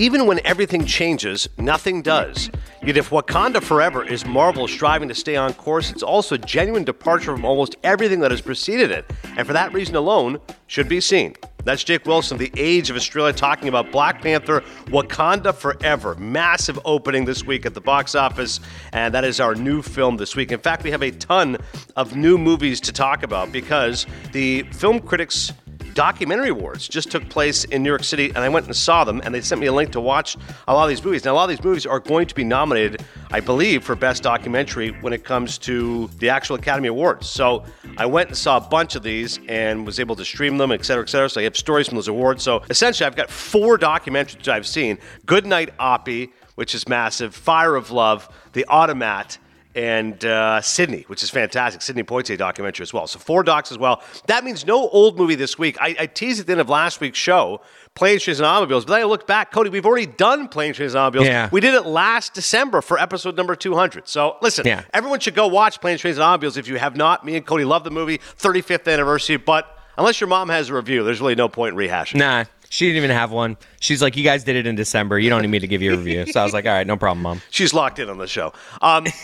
Even when everything changes, nothing does. Yet if Wakanda Forever is Marvel striving to stay on course, it's also a genuine departure from almost everything that has preceded it, and for that reason alone, should be seen. That's Jake Wilson, The Age of Australia, talking about Black Panther Wakanda Forever. Massive opening this week at the box office, and that is our new film this week. In fact, we have a ton of new movies to talk about because the Film Critics documentary awards just took place in New York City, and I went and saw them, and they sent me a link to watch a lot of these movies. Now, a lot of these movies are going to be nominated, I believe, for Best Documentary when it comes to the actual Academy Awards. So I went and saw a bunch of these and was able to stream them, et cetera, et cetera. So I have stories from those awards. So essentially, I've got four documentaries I've seen Good Night Oppy, which is massive, Fire of Love, The Automat, and uh, Sidney, which is fantastic. Sidney Poitier documentary as well. So four docs as well. That means no old movie this week. I, I teased at the end of last week's show, Planes, Trains, and Automobiles, but then I looked back. Cote, we've already done Planes, Trains, and Automobiles. Yeah. We did it last December for episode number 200. So listen, Yeah. everyone should go watch Planes, Trains, and Automobiles if you have not. Me and Cote love the movie, 35th anniversary, but unless your mom has a review, there's really no point in rehashing. Nah, she didn't even have one. She's like, you guys did it in December. You don't need me to give you a review. So I was like, all right, no problem, mom. She's locked in on the show. Um,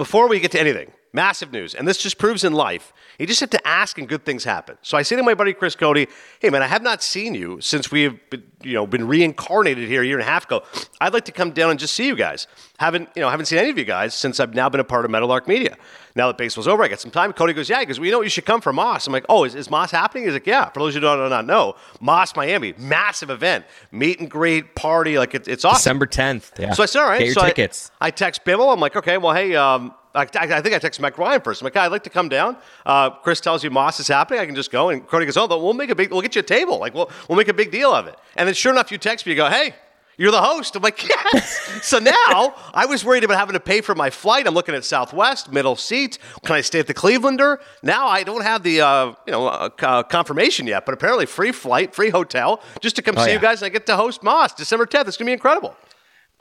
before we get to anything, massive news, and this just proves in life, you just have to ask and good things happen. So I say to my buddy Chris Cote, "Hey man, I have not seen you since we've been, you know been reincarnated here a year and a half ago. I'd like to come down and just see you guys. Haven't you know haven't seen any of you guys since I've now been a part of Meadowlark Media. Now that baseball's over, I got some time. Cote goes, yeah, because we know you should come for Moss. I'm like, oh, is, is Moss happening? He's like, yeah. For those who do not know, Moss Miami, massive event, meet and greet, party, like it, it's awesome. December 10th. Yeah. So I said, all right. Get your so I- tickets. I, text Bimmel. I'm like, okay, well, hey, um, I, I I think I texted Mike Ryan first. I'm like, I'd like to come down. Uh, Chris tells you Moss is happening. I can just go. And Cote goes, oh, we'll make a big, we'll get you a table. Like, we'll, we'll make a big deal of it. And then sure enough, you text me, you go, hey, you're the host. I'm like, yes. so now I was worried about having to pay for my flight. I'm looking at Southwest, middle seat. Can I stay at the Clevelander? Now I don't have the, uh, you know, uh, uh, confirmation yet, but apparently free flight, free hotel, just to come Oh, see yeah. you guys. And I get to host Moss December 10th. It's going to be incredible.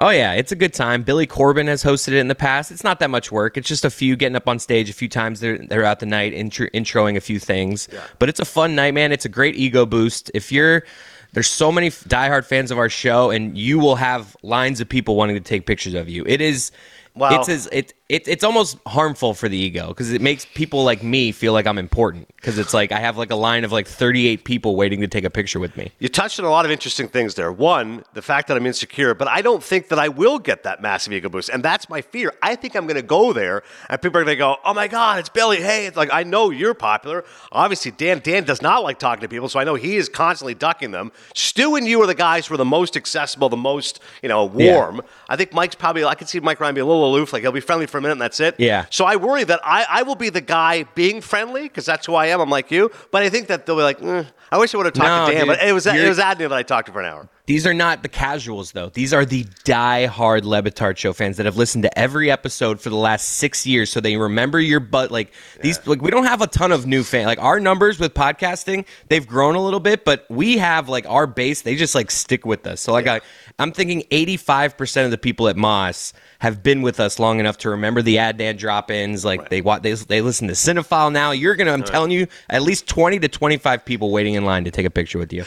Oh yeah, it's a good time. Billy Corben has hosted it in the past. It's not that much work. It's just a few getting up on stage a few times there- throughout the night, intro, introing a few things. But it's a fun night, man. It's a great ego boost. If you're there's so many f- diehard fans of our show, and you will have lines of people wanting to take pictures of you. It is. Wow. It's as, it, it it's almost harmful for the ego because it makes people like me feel like I'm important because it's like I have like a line of like 38 people waiting to take a picture with me. You touched on a lot of interesting things there. One, the fact that I'm insecure, but I don't think that I will get that massive ego boost. And that's my fear. I think I'm going to go there and people are going to go, oh my God, it's Billy. Hey, it's like, I know you're popular. Obviously, Dan, Dan does not like talking to people, so I know he is constantly ducking them. Stu and you are the guys who are the most accessible, the most, you know, Yeah. warm. I think Mike's probably, I could see Mike Ryan be a little aloof, like he'll be friendly for a minute and that's it. Yeah. So I worry that I, I will be the guy being friendly because that's who I am. I'm like you. But I think that they'll be like, eh, I wish I would have talked No, to Dan, dude, but it was it was Adney that I talked to for an hour. These are not the casuals, though. These are the die-hard Le Batard show fans that have listened to every episode for the last six years, so they remember your butt. Like these, like we don't have a ton of new fans. Like our numbers with podcasting, they've grown a little bit, but we have like our base. They just like stick with us. So like I, I'm thinking 85 percent of the people at Moss have been with us long enough to remember the Adnan drop-ins. Like they wa- they they listen to Cinephile now. You're gonna, I'm telling you, at least 20 to 25 people waiting in line to take a picture with you.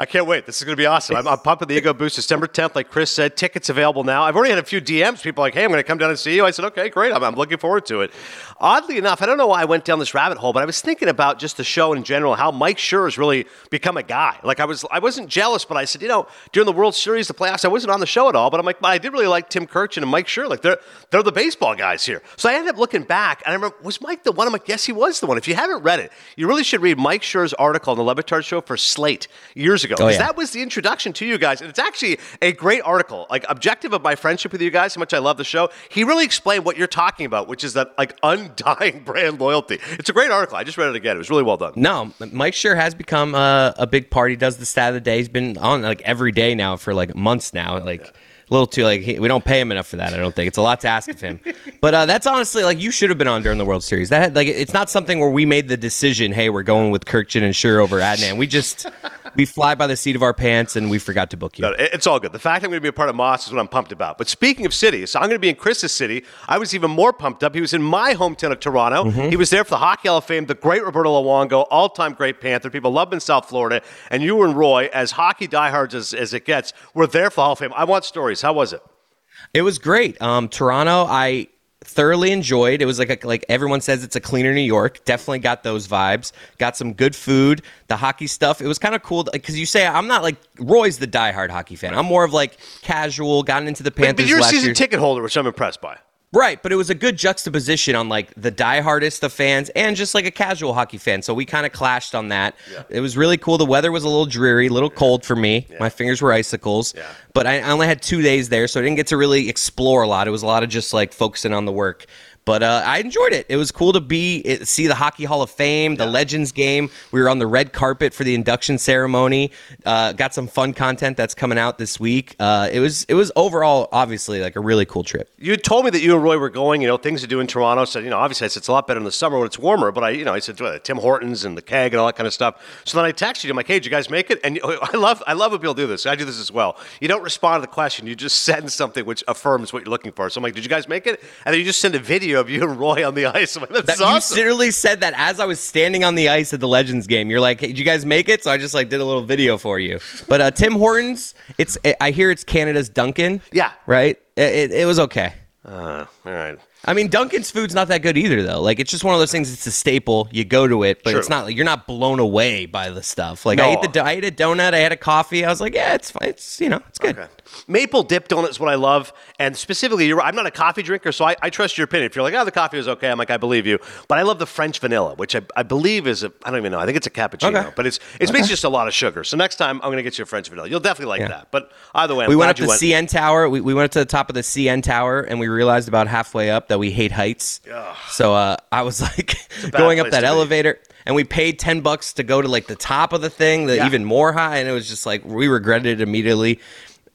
I can't wait. This is going to be awesome. I'm, I'm pumping the Ego Boost December 10th, like Chris said. Tickets available now. I've already had a few DMs. People like, hey, I'm going to come down and see you. I said, okay, great. I'm, I'm looking forward to it. Oddly enough, I don't know why I went down this rabbit hole, but I was thinking about just the show in general, how Mike Schur has really become a guy. Like I was, I wasn't jealous, but I said, you know, during the World Series, the playoffs, I wasn't on the show at all, but I'm like, I did really like Tim Kurkjian and Mike Schur. Like they're they're the baseball guys here. So I ended up looking back, and I remember, was Mike the one? I'm like, yes, he was the one. If you haven't read it, you really should read Mike Schur's article on the Le Batard Show for Slate years ago. Oh, 'Cause yeah. that was the introduction to you guys. And it's actually a great article, like objective of my friendship with you guys, how much I love the show. He really explained what you're talking about, which is that like undying brand loyalty. It's a great article. I just read it again. It was really well done. No, Mike Schur has become a, a big part. He does the stat of the day. He's been on like every day now for like months now. Like a little too like he, we don't pay him enough for that. I don't think it's a lot to ask of him. but uh, that's honestly like you should have been on during the World Series. That had, like it's not something where we made the decision. Hey, we're going with Kurkjian and Schur over Adnan. We just we fly by the seat of our pants, and we forgot to book you. No, it's all good. The fact I'm going to be a part of Moss is what I'm pumped about. But speaking of cities, I'm going to be in Chris's city. I was even more pumped up. He was in my hometown of Toronto. Mm-hmm. He was there for the Hockey Hall of Fame, the great Roberto Luongo, all-time great Panther. People love him in South Florida. And you and Roy, as hockey diehards as, as it gets, were there for the Hall of Fame. I want stories. How was it? It was great. Um, Toronto, I thoroughly enjoyed. It was like a, like everyone says, it's a cleaner New York. Definitely got those vibes. Got some good food. The hockey stuff. It was kind of cool because you say I'm not like Roy's the diehard hockey fan. I'm more of like casual. Gotten into the But, Panthers but you're a season year. ticket holder, which I'm impressed by. Right, but it was a good juxtaposition on like the diehardest of fans and just like a casual hockey fan. So we kind of clashed on that. It was really cool. The weather was a little dreary, a little cold for me. My fingers were icicles. Yeah. But I I only had two days there, so I didn't get to really explore a lot. It was a lot of just like focusing on the work. But uh, I enjoyed it. It was cool to be see the Hockey Hall of Fame, the Legends game. We were on the red carpet for the induction ceremony. Uh, got some fun content that's coming out this week. Uh, it was it was overall obviously like a really cool trip. You told me that you and Roy were going, you know, things to do in Toronto. So, you know, obviously I said it's a lot better in the summer when it's warmer. But I, you know, I said Tim Hortons and the keg and all that kind of stuff. So then I texted you. I'm like, hey, did you guys make it? And I love, I love when people do this. I do this as well. You don't respond to the question. You just send something which affirms what you're looking for. So I'm like, did you guys make it? And then you just send a video of you and Roy on the ice. That's That, You literally said that as I was standing on the ice at the Legends game. You're like, hey, "Did you guys make it?" So I just like did a little video for you. But uh, Tim Hortons, it's I hear it's Canada's Dunkin'. Yeah. right. It, it, it was okay. Uh, all right. I mean, Dunkin's food's not that good either, though. Like, it's just one of those things. It's a staple. You go to it, but True. it's not like you're not blown away by the stuff. Like, I No. ate the I ate a donut. I had a coffee. I was like, yeah, it's fine. It's you know, it's good. Okay. Maple dip donut is what I love, and specifically, you're, I'm not a coffee drinker, so I, I trust your opinion. If you're like, oh, the coffee is okay, I'm like, I believe you. But I love the French vanilla, which I, I believe is a, I don't even know, I think it's a cappuccino, Okay. but it's it's basically just a lot of sugar. So next time, I'm going to get you a French vanilla. You'll definitely like Yeah. that. But either way, I'm we went up to went. CN Tower. We, we went up to the top of the CN Tower, and we realized about halfway up that we hate heights. So uh, I was like going up that to be. elevator, and we paid ten bucks to go to like the top of the thing, the Yeah. even more high, and it was just like we regretted it immediately.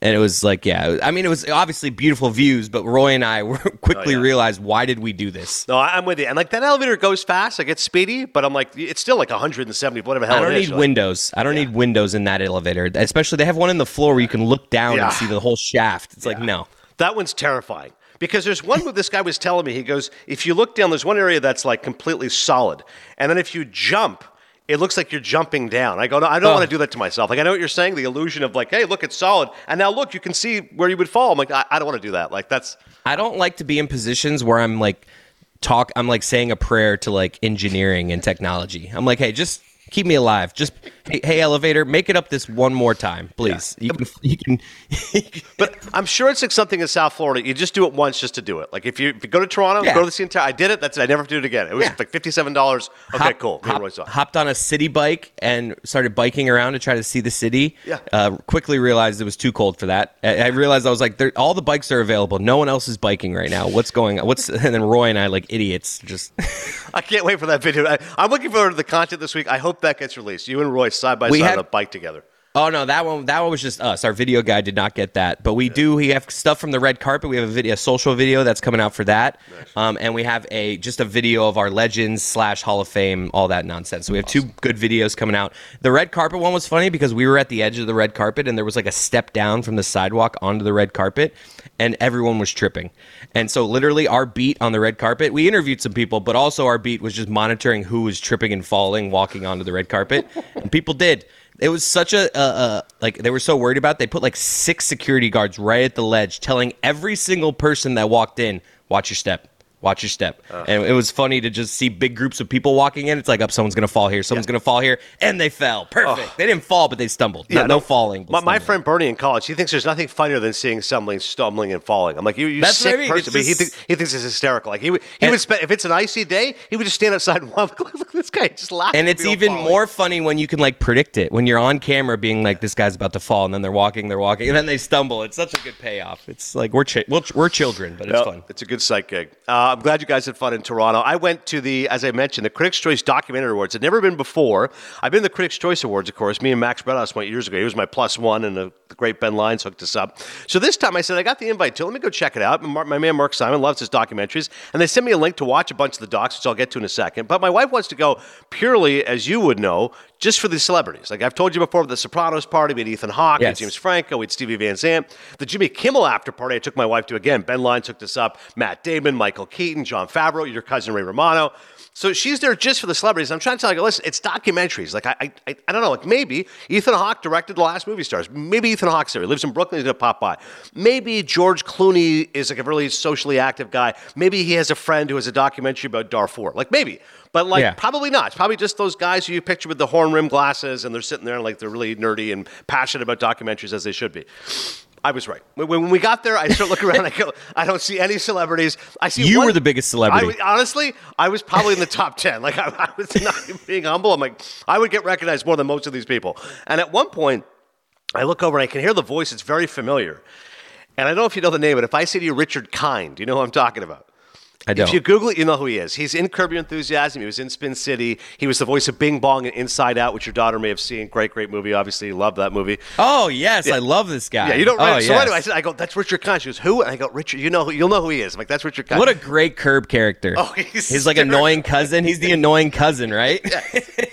And it was like, yeah, I mean, it was obviously beautiful views, but Roy and I were quickly Oh, yeah. realized why did we do this? No, I'm with you. And like that elevator goes fast, like it's speedy, but I'm like, it's still like 170, whatever hell I don't is. need like, windows. I don't need windows in that elevator. Especially they have one in the floor where you can look down Yeah. and see the whole shaft. It's like no. That one's terrifying because there's one where this guy was telling me, he goes, if you look down, there's one area that's like completely solid. And then if you jump, it looks like you're jumping down. I go, no, I don't Oh. want to do that to myself. Like, I know what you're saying, the illusion of like, hey, look, it's solid. And now look, you can see where you would fall. I'm like, I, I don't want to do that. Like, that's, I don't like to be in positions where I'm like talk I'm like saying a prayer to like engineering and technology. I'm like, hey, just keep me alive. Just hey, hey elevator, make it up this one more time, please. You can you can but I'm sure it's like something in South Florida. You just do it once just to do it. Like, if you, if you go to Toronto, Yeah. go to the CN Tower. I did it. That's it. I never have to do it again. It was Yeah. like $57. Okay, hop- cool. Me and hop- Roy hopped on a city bike and started biking around to try to see the city. Yeah. Uh, quickly realized it was too cold for that. I, I realized I was like, all the bikes are available. No one else is biking right now. What's going on? What's and then Roy and I like idiots just. I can't wait for that video. I, I'm looking forward to the content this week. I hope that gets released. You and Roy side by We side had- on a bike together. Oh no, that one that one was just us. Our video guy did not get that, but we do. We have stuff from the red carpet. We have a video, a social video that's coming out for that, um, and we have a just a video of our legends slash Hall of Fame, all that nonsense. So we have two good videos coming out. The red carpet one was funny because we were at the edge of the red carpet, and there was like a step down from the sidewalk onto the red carpet, and everyone was tripping. And so literally our beat on the red carpet, we interviewed some people, but also our beat was just monitoring who was tripping and falling walking onto the red carpet, and people did. It was such a, uh, uh, like they were so worried about. They put like six security guards right at the ledge, telling every single person that walked in, "Watch your step, watch your step." and it was funny to just see big groups of people walking in. It's like, up, someone's gonna fall here, someone's gonna fall here, and they fell. Perfect. They didn't fall, but they stumbled. Yeah, no, falling. My, my friend Bernie in college, he thinks there's nothing funnier than seeing someone stumbling and falling. I'm like, you, you That's sick I mean. person. But he, just- thinks he thinks it's hysterical. Like he would, he would spend if it's an icy day, he would just stand outside and look, look, look this guy just laughing. And it's even falling. more funny when you can like predict it. When you're on camera being like, this guy's about to fall, and then they're walking, they're walking, and then they stumble. It's such a good payoff. It's like we're chi- we're, we're children, but it's Yep, fun. It's a good sight gig. Uh, I'm glad you guys had fun in Toronto. I went to the, as I mentioned, the Critics' Choice Documentary Awards. I'd never been before. I've been the Critics' Choice Awards, of course. Me and Max Bredhouse went years ago. He was my plus one, and the, great Ben Lyons hooked us up. So this time I said, I got the invite too. Let me go check it out. My man Mark Simon loves his documentaries, and they sent me a link to watch a bunch of the docs, which I'll get to in a second. But my wife wants to go purely, as you would know, just for the celebrities. Like I've told you before, the Sopranos party, we had Ethan Hawke, we had James Franco, we had Stevie Van Zandt. The Jimmy Kimmel after party, I took my wife to again. Ben Line took this up. Matt Damon, Michael Keaton, Jon Favreau, your cousin Ray Romano. So she's there just for the celebrities. I'm trying to tell her, listen, it's documentaries. Like I, I, I don't know. Like maybe Ethan Hawke directed the last movie stars. Maybe Ethan Hawke's there. He lives in Brooklyn. And he's gonna pop by. Maybe George Clooney is like a really socially active guy. Maybe he has a friend who has a documentary about Darfur. Like maybe, but like Yeah. probably not. It's probably just those guys who you picture with the horn rim glasses and they're sitting there and like they're really nerdy and passionate about documentaries as they should be. I was right. When, when we got there, I start looking around. I go, I don't see any celebrities. I see You one- were the biggest celebrity. I honestly, I was probably in the top 10. Like, I, I was not even being humble. I'm like, I would get recognized more than most of these people. And at one point, I look over and I can hear the voice. It's very familiar. And I don't know if you know the name, but if I say to you Richard Kind, do you know who I'm talking about? I don't. If you Google it, you know who he is. He's in Curb Your Enthusiasm. He was in Spin City. He was the voice of Bing Bong in Inside Out, which your daughter may have seen. Great, great movie. Obviously, love that movie. oh yes, I love this guy. Yeah, you don't. Oh, so yes. anyway, I said, I go, that's Richard Kind. She goes, who? And I go, Richard. You know, who, you'll know who he is. I'm like, that's Richard Kind. What a great curb character. Oh, he's he's like annoying cousin. He's the annoying cousin, right? Yeah.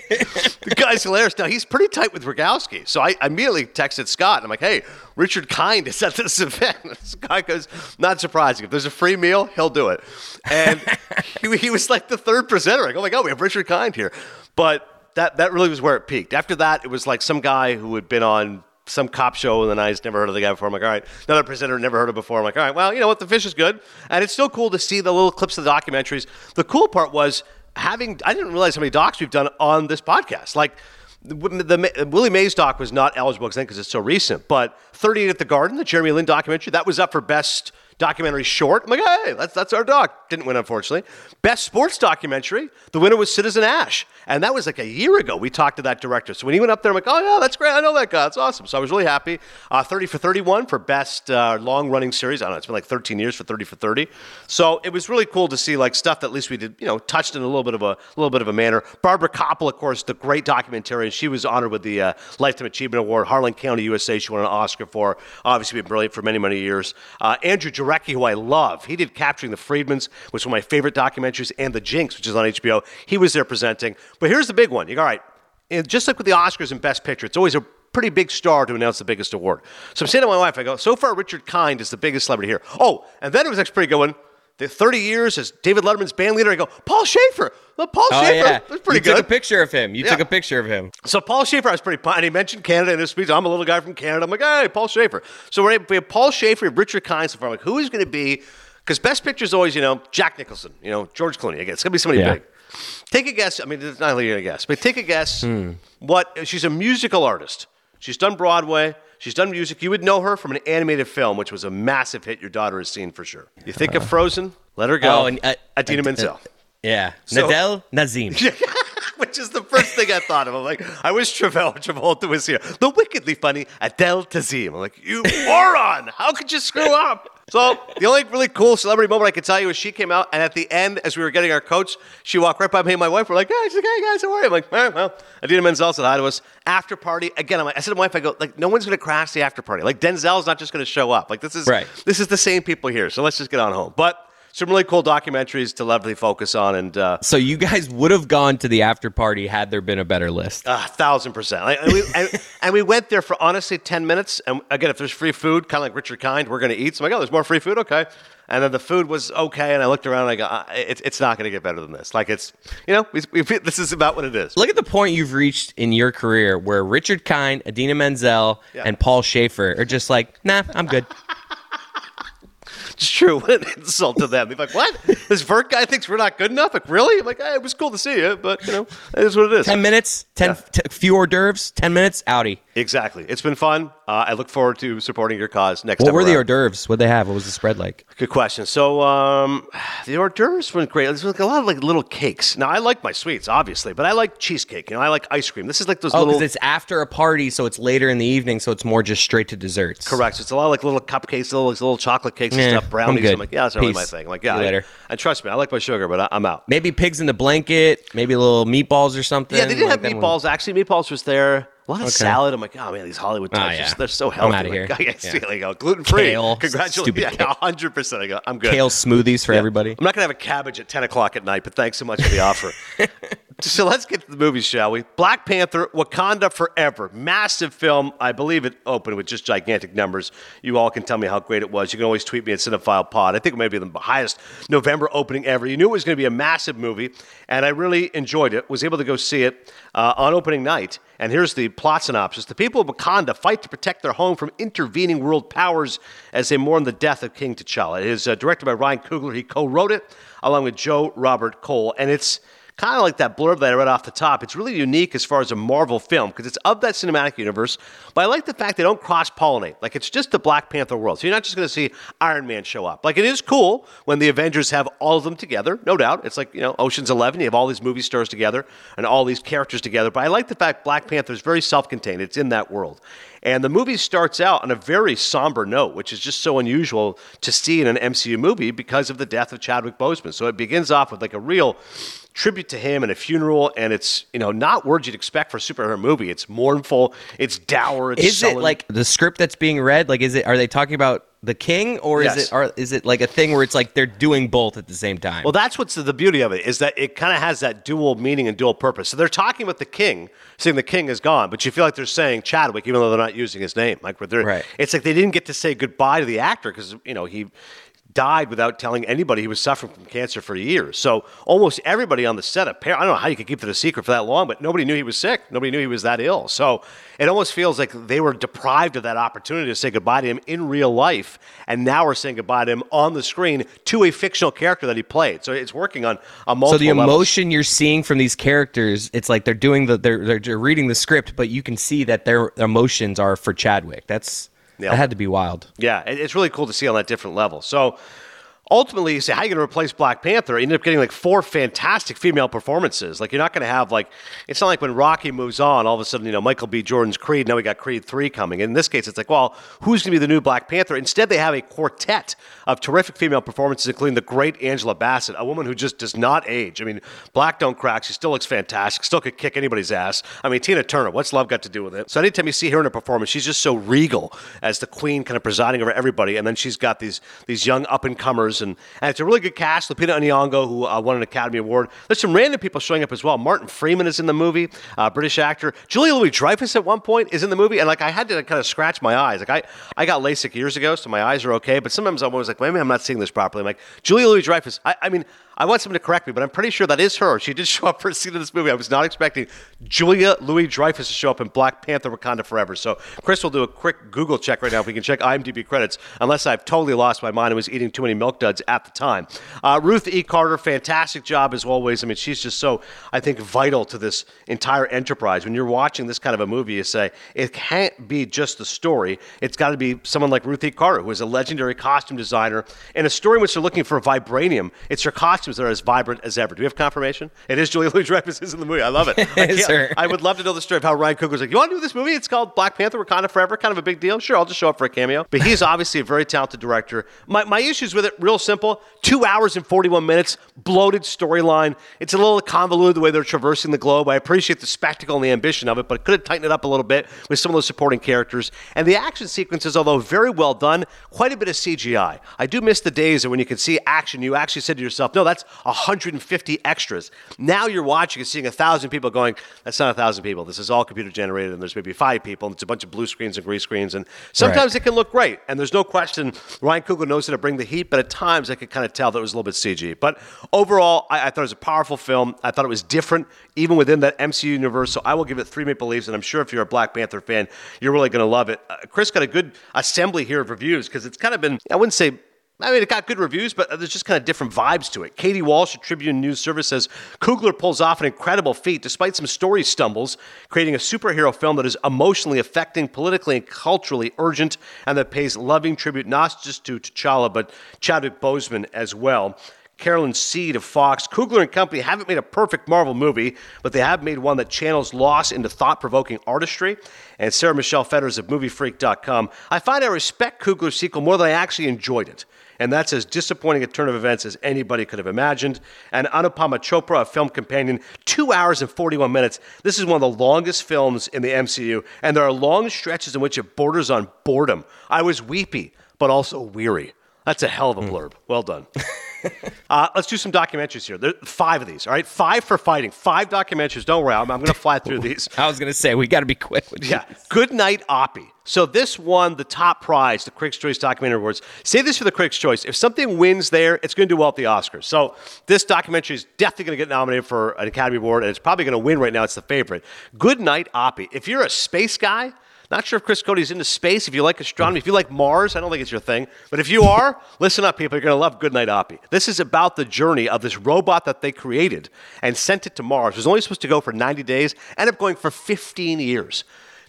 the guy's hilarious. Now he's pretty tight with Rogowsky. So I immediately texted Scott and I'm like, hey, Richard Kind is at this event. Scott goes, not surprising. If there's a free meal, he'll do it. And he, he was like the third presenter. I go, oh my God, we have Richard Kind here. But that, that really was where it peaked. After that, it was like some guy who had been on some cop show and then I just never heard of the guy before. I'm like, all right, another presenter never heard of before. I'm like, all right, well, you know what? The fish is good. And it's still cool to see the little clips of the documentaries. The cool part was having, I didn't realize how many docs we've done on this podcast. Like, the, the Willie Mays doc was not eligible because it's so recent, but 38 at the Garden, the Jeremy Lin documentary, that was up for best documentary short. I'm like, hey, that's that's our doc. Didn't win, unfortunately. Best sports documentary, the winner was Citizen Ashe, and that was like a year ago. We talked to that director, so when he went up there, I'm like, oh yeah, that's great. I know that guy. That's awesome. So I was really happy. Uh, 30 for 31 for best uh, long running series. I don't know. It's been like 13 years for 30 for 30. So it was really cool to see like stuff that at least we did, you know, touched in a little bit of a little bit of a manner. Barbara Kopple, of course, the great documentarian. She was honored with the uh, Lifetime Achievement Award. Harlan County, USA. She won an Oscar for. Obviously, been brilliant for many many years. Uh, Andrew Jarecki, who I love, he did Capturing the Friedmans, which was one of my favorite documentaries, and The Jinx, which is on HBO. He was there presenting. But here's the big one. You go, all right, and just like with the Oscars and Best Picture, it's always a pretty big star to announce the biggest award. So I'm saying to my wife, I go, so far Richard Kind is the biggest celebrity here. Oh, and then it was actually a pretty good one. The 30 years as David Letterman's band leader. I go, Paul Shaffer. Well, Paul Oh Shaffer, yeah, that's pretty you good. took a picture of him. You Yeah. took a picture of him. So Paul Shaffer, I was pretty. And he mentioned Canada in his speech. I'm a little guy from Canada. I'm like, hey, Paul Shaffer. So we're, we have Paul Shaffer, and Richard far. I'm like, who is going to be? Because Best Picture is always, you know, Jack Nicholson, you know, George Clooney. Again, it's going to be somebody Yeah. big. Take a guess. I mean, it's not really a guess, but take a guess. Hmm. What she's a musical artist. She's done Broadway. She's done music. You would know her from an animated film, which was a massive hit. Your daughter has seen for sure. You think of Frozen? Let her go. Oh, and, uh, Idina uh, Menzel. Yeah, So- Nadel Nazim. which is the first thing I thought of. I'm like, I wish Travell Travolta was here. The wickedly funny Adele Dazeem. I'm like, you moron! How could you screw up? So the only really cool celebrity moment I could tell you is she came out, and at the end, as we were getting our coats, she walked right by me and my wife. We're like, hey, she's like, hey guys, how are you? I'm like, all right, well, Idina Menzel said hi to us. After party again. I'm like, I said to my wife, I go, like, no one's gonna crash the after party. Like Denzel's not just gonna show up. Like this is Right. this is the same people here. So let's just get on home. But some really cool documentaries to lovely focus on, and uh, So you guys would have gone to the after party had there been a better list. A thousand percent. Like, And we, and, and we went there for honestly 10 minutes. And again, if there's free food, kind of like Richard Kind, we're going to eat. So I'm like, oh, there's more free food? Okay. And then the food was okay. And I looked around and I go, uh, it's, it's not going to get better than this. Like, it's, you know, we, we, this is about what it is. Look at the point you've reached in your career where Richard Kind, Idina Menzel, Yeah. and Paul Shaffer are just like, nah, I'm good. It's true. What an insult to them. They're like, what? This Virk guy thinks we're not good enough? Like, really? I'm like, hey, it was cool to see you, but, you know, it is what it is. 10 minutes, 10 Yeah. t- few hors d'oeuvres, 10 minutes, Audi. Exactly. It's been fun. Uh, I look forward to supporting your cause next What time were the hors d'oeuvres? What they have? What was the spread like? Good question. So um, the hors d'oeuvres went great. There's like a lot of like little cakes. Now I like my sweets, obviously, but I like cheesecake. You know, I like ice cream. This is like those Oh, little. because it's after a party, so it's later in the evening, so it's more just straight to desserts. Correct. So it's a lot of like little cupcakes, little little chocolate cakes and stuff, brownies. I'm. I'm like, yeah, that's not really my thing. I'm like, yeah, I- later. And trust me, I like my sugar, but I, I'm out. Maybe pigs in the blanket, maybe little meatballs or something. Yeah, they did like have that one. meatballs. Actually, meatballs was there. A lot of Okay. salad. I'm like, oh man, these Hollywood Ah, types, yeah. just- they're so healthy. I'm healthy. outta Like, here. yeah, Yeah. you go. Gluten free. Kale. Congratulations. Yeah, kale. 100%. I go, I'm good. Kale smoothies for Yeah. everybody. I'm not going to have a cabbage at 10 o'clock at night, but thanks so much for the offer. So let's get to the movies, shall we? Black Panther, Wakanda Forever. Massive film. I believe it opened with just gigantic numbers. You all can tell me how great it was. You can always tweet me at Cinephile Pod. I think it may be the highest November opening ever. You knew it was going to be a massive movie, and I really enjoyed it. Was able to go see it uh, on opening night. And here's the plot synopsis The people of Wakanda fight to protect their home from intervening world powers as they mourn the death of King T'Challa. It is uh, directed by Ryan Coogler. He co wrote it along with Joe Robert Cole. And it's kind of like that blurb that I read off the top. It's really unique as far as a Marvel film because it's of that cinematic universe. But I like the fact they don't cross pollinate. Like it's just the Black Panther world. So you're not just going to see Iron Man show up. Like it is cool when the Avengers have all of them together, no doubt. It's like, you know, Ocean's 11, you have all these movie stars together and all these characters together. But I like the fact Black Panther is very self contained, it's in that world. And the movie starts out on a very somber note, which is just so unusual to see in an MCU movie because of the death of Chadwick Boseman. So it begins off with like a real tribute to him and a funeral, and it's you know not words you'd expect for a superhero movie. It's mournful, it's dour. It's is sullen. it like the script that's being read? Like, is it? Are they talking about the king, or Yes. is it? Are, is it like a thing where it's like they're doing both at the same time? Well, that's what's the beauty of it is that it kind of has that dual meaning and dual purpose. So they're talking about the king, saying the king is gone, but you feel like they're saying Chadwick, even though they're not using his name. Like, they're, Right. it's like they didn't get to say goodbye to the actor because you know he died without telling anybody he was suffering from cancer for years. So almost everybody on the set, I don't know how you could keep it a secret for that long, but nobody knew he was sick. Nobody knew he was that ill. So it almost feels like they were deprived of that opportunity to say goodbye to him in real life, and now we're saying goodbye to him on the screen to a fictional character that he played. So it's working on a multiple so the levels. emotion you're seeing from these characters, it's like they're doing the they're, they're reading the script, but you can see that their emotions are for Chadwick. That's Yeah. that had to be wild. Yeah, it's really cool to see on that different level. So ultimately, you say, how are you going to replace Black Panther? You end up getting like four fantastic female performances. Like, you're not going to have like, it's not like when Rocky moves on, all of a sudden, you know, Michael B. Jordan's Creed, now we got Creed 3 coming. In this case, it's like, well, who's going to be the new Black Panther? Instead, they have a quartet of terrific female performances, including the great Angela Bassett, a woman who just does not age. I mean, black don't crack. She still looks fantastic, still could kick anybody's ass. I mean, Tina Turner, what's love got to do with it? So anytime you see her in a performance, she's just so regal as the queen, kind of presiding over everybody. And then she's got these these young up and comers, and, and it's a really good cast. Lupita Nyong'o, who uh, won an Academy Award. There's some random people showing up as well. Martin Freeman is in the movie, uh, British actor. Julia Louis Dreyfus at one point is in the movie, and like I had to kind of scratch my eyes. Like I I got LASIK years ago, so my eyes are okay. But sometimes I'm always like, maybe I'm not seeing this properly. I'm like Julia Louis Dreyfus. I, I mean. I want someone to correct me, but I'm pretty sure that is her. She did show up for a scene in this movie. I was not expecting Julia Louis Dreyfus to show up in Black Panther Wakanda Forever. So, Chris will do a quick Google check right now if we can check IMDb credits, unless I've totally lost my mind and was eating too many milk duds at the time. Uh, Ruth E. Carter, fantastic job as always. I mean, she's just so, I think, vital to this entire enterprise. When you're watching this kind of a movie, you say, it can't be just the story. It's got to be someone like Ruth E. Carter, who is a legendary costume designer, in a story in which they're looking for vibranium. It's her costumes are as vibrant as ever. Do we have confirmation? It is Julia Louis Dreyfus is in the movie. I love it. I. I would love to know the story of how Ryan Coogler was like, "You want to do this movie? It's called Black Panther: Wakanda Forever. Kind of a big deal. Sure, I'll just show up for a cameo." But he's obviously a very talented director. My my issues with it, real simple: two hours and forty one minutes, bloated storyline. It's a little convoluted the way they're traversing the globe. I appreciate the spectacle and the ambition of it, but could have tightened it up a little bit with some of those supporting characters. And the action sequences, although very well done, quite a bit of CGI. I do miss the days that when you could see action, you actually said to yourself, "No, that's 150 extras." Now you're watching and seeing a thousand people going, "That's not a thousand people. This is all computer generated, and there's maybe five people, and it's a bunch of blue screens and green screens." And sometimes it can look great, and there's no question Ryan Coogler knows how to bring the heat, but at times I could kind of tell that it was a little bit CG. But overall, I, I thought it was a powerful film. I thought it was different, even within that MCU universe. So I will give it three Maple Leafs, and I'm sure if you're a Black Panther fan, you're really going to love it. Uh, Chris got a good assembly here of reviews because it's kind of been, I wouldn't say I mean, it got good reviews, but there's just kind of different vibes to it. Katie Walsh, Tribune News Service, says Coogler pulls off an incredible feat despite some story stumbles, creating a superhero film that is emotionally affecting, politically and culturally urgent, and that pays loving tribute not just to T'Challa, but Chadwick Boseman as well. Carolyn Seed of Fox. Coogler and company haven't made a perfect Marvel movie, but they have made one that channels loss into thought provoking artistry. And Sarah Michelle Fetters of MovieFreak.com. I find I respect Coogler's sequel more than I actually enjoyed it. And that's as disappointing a turn of events as anybody could have imagined. And Anupama Chopra, a film companion, two hours and 41 minutes. This is one of the longest films in the MCU, and there are long stretches in which it borders on boredom. I was weepy, but also weary. That's a hell of a hmm. blurb. Well done. uh, let's do some documentaries here. There five of these. All right, five for fighting. Five documentaries. Don't worry, I'm, I'm going to fly through these. I was going to say we got to be quick. With yeah. Good night, Oppy. So this won the top prize, the Critics' Choice Documentary Awards. Say this for the Critics' Choice: if something wins there, it's going to do well at the Oscars. So this documentary is definitely going to get nominated for an Academy Award, and it's probably going to win right now. It's the favorite. Good night, Oppy. If you're a space guy. Not sure if Chris Cote's into space. If you like astronomy, if you like Mars, I don't think it's your thing. But if you are, listen up, people. You're going to love Goodnight Oppy. This is about the journey of this robot that they created and sent it to Mars. It was only supposed to go for 90 days, ended up going for 15 years.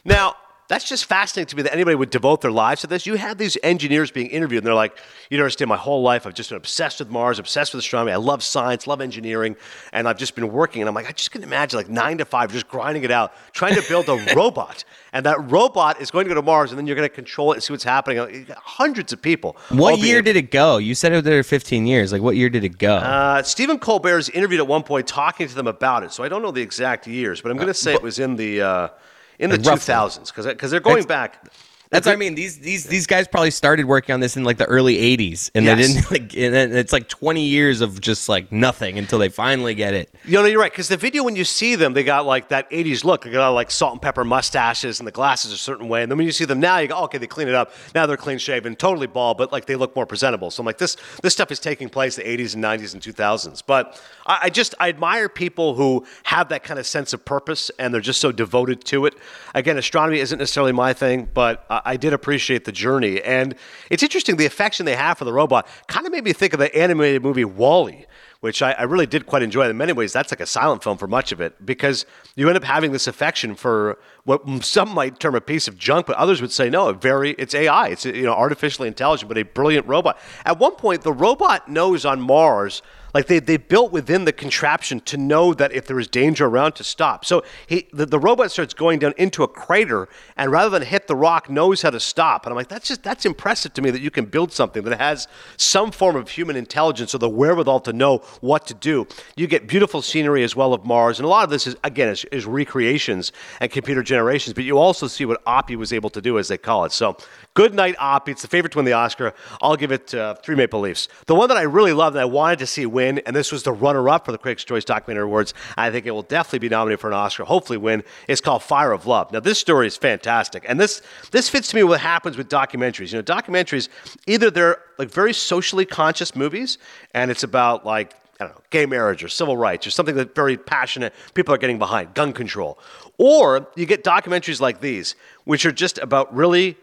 Now, that's just fascinating to me that anybody would devote their lives to this. You have these engineers being interviewed, and they're like, "You don't understand. My whole life, I've just been obsessed with Mars, obsessed with astronomy. I love science, love engineering, and I've just been working." And I'm like, I just can imagine like nine to five, just grinding it out, trying to build a robot, and that robot is going to go to Mars, and then you're going to control it and see what's happening. Hundreds of people. What year did it go? You said it was there 15 years. Like, what year did it go? Uh, Stephen Colbert is interviewed at one point talking to them about it, so I don't know the exact years, but I'm going to say uh, it was in the. Uh, in the two thousands because because they're going back. That's what I mean. These these these guys probably started working on this in like the early '80s, and yes. they didn't like. And it's like 20 years of just like nothing until they finally get it. You know, you're right because the video when you see them, they got like that '80s look. They got like salt and pepper mustaches, and the glasses a certain way. And then when you see them now, you go, oh, okay, they clean it up. Now they're clean shaven, totally bald, but like they look more presentable. So I'm like, this this stuff is taking place the '80s and '90s and 2000s. But I, I just I admire people who have that kind of sense of purpose and they're just so devoted to it. Again, astronomy isn't necessarily my thing, but I, I did appreciate the journey. And it's interesting, the affection they have for the robot kind of made me think of the animated movie WALL-E, which I, I, really did quite enjoy. In many ways, that's like a silent film for much of it because you end up having this affection for what some might term a piece of junk, but others would say no, very it's AI, it's you know artificially intelligent, but a brilliant robot. At one point, the robot knows on Mars like they, they built within the contraption to know that if there is danger around to stop. So he, the, the robot starts going down into a crater and rather than hit the rock, knows how to stop. And I'm like, that's just, that's impressive to me that you can build something that has some form of human intelligence or the wherewithal to know what to do. You get beautiful scenery as well of Mars. And a lot of this is, again, is, is recreations and computer generations, but you also see what Oppy was able to do, as they call it. So Good Night Oppy. It's the favorite to win the Oscar. I'll give it uh, three Maple Leafs. The one that I really loved and I wanted to see win, and this was the runner-up for the Critics' Choice Documentary Awards. I think it will definitely be nominated for an Oscar. Hopefully, win. It's called Fire of Love. Now, this story is fantastic, and this this fits to me what happens with documentaries. You know, documentaries either they're like very socially conscious movies, and it's about like I don't know, gay marriage or civil rights or something that very passionate people are getting behind, gun control. Or you get documentaries like these, which are just about really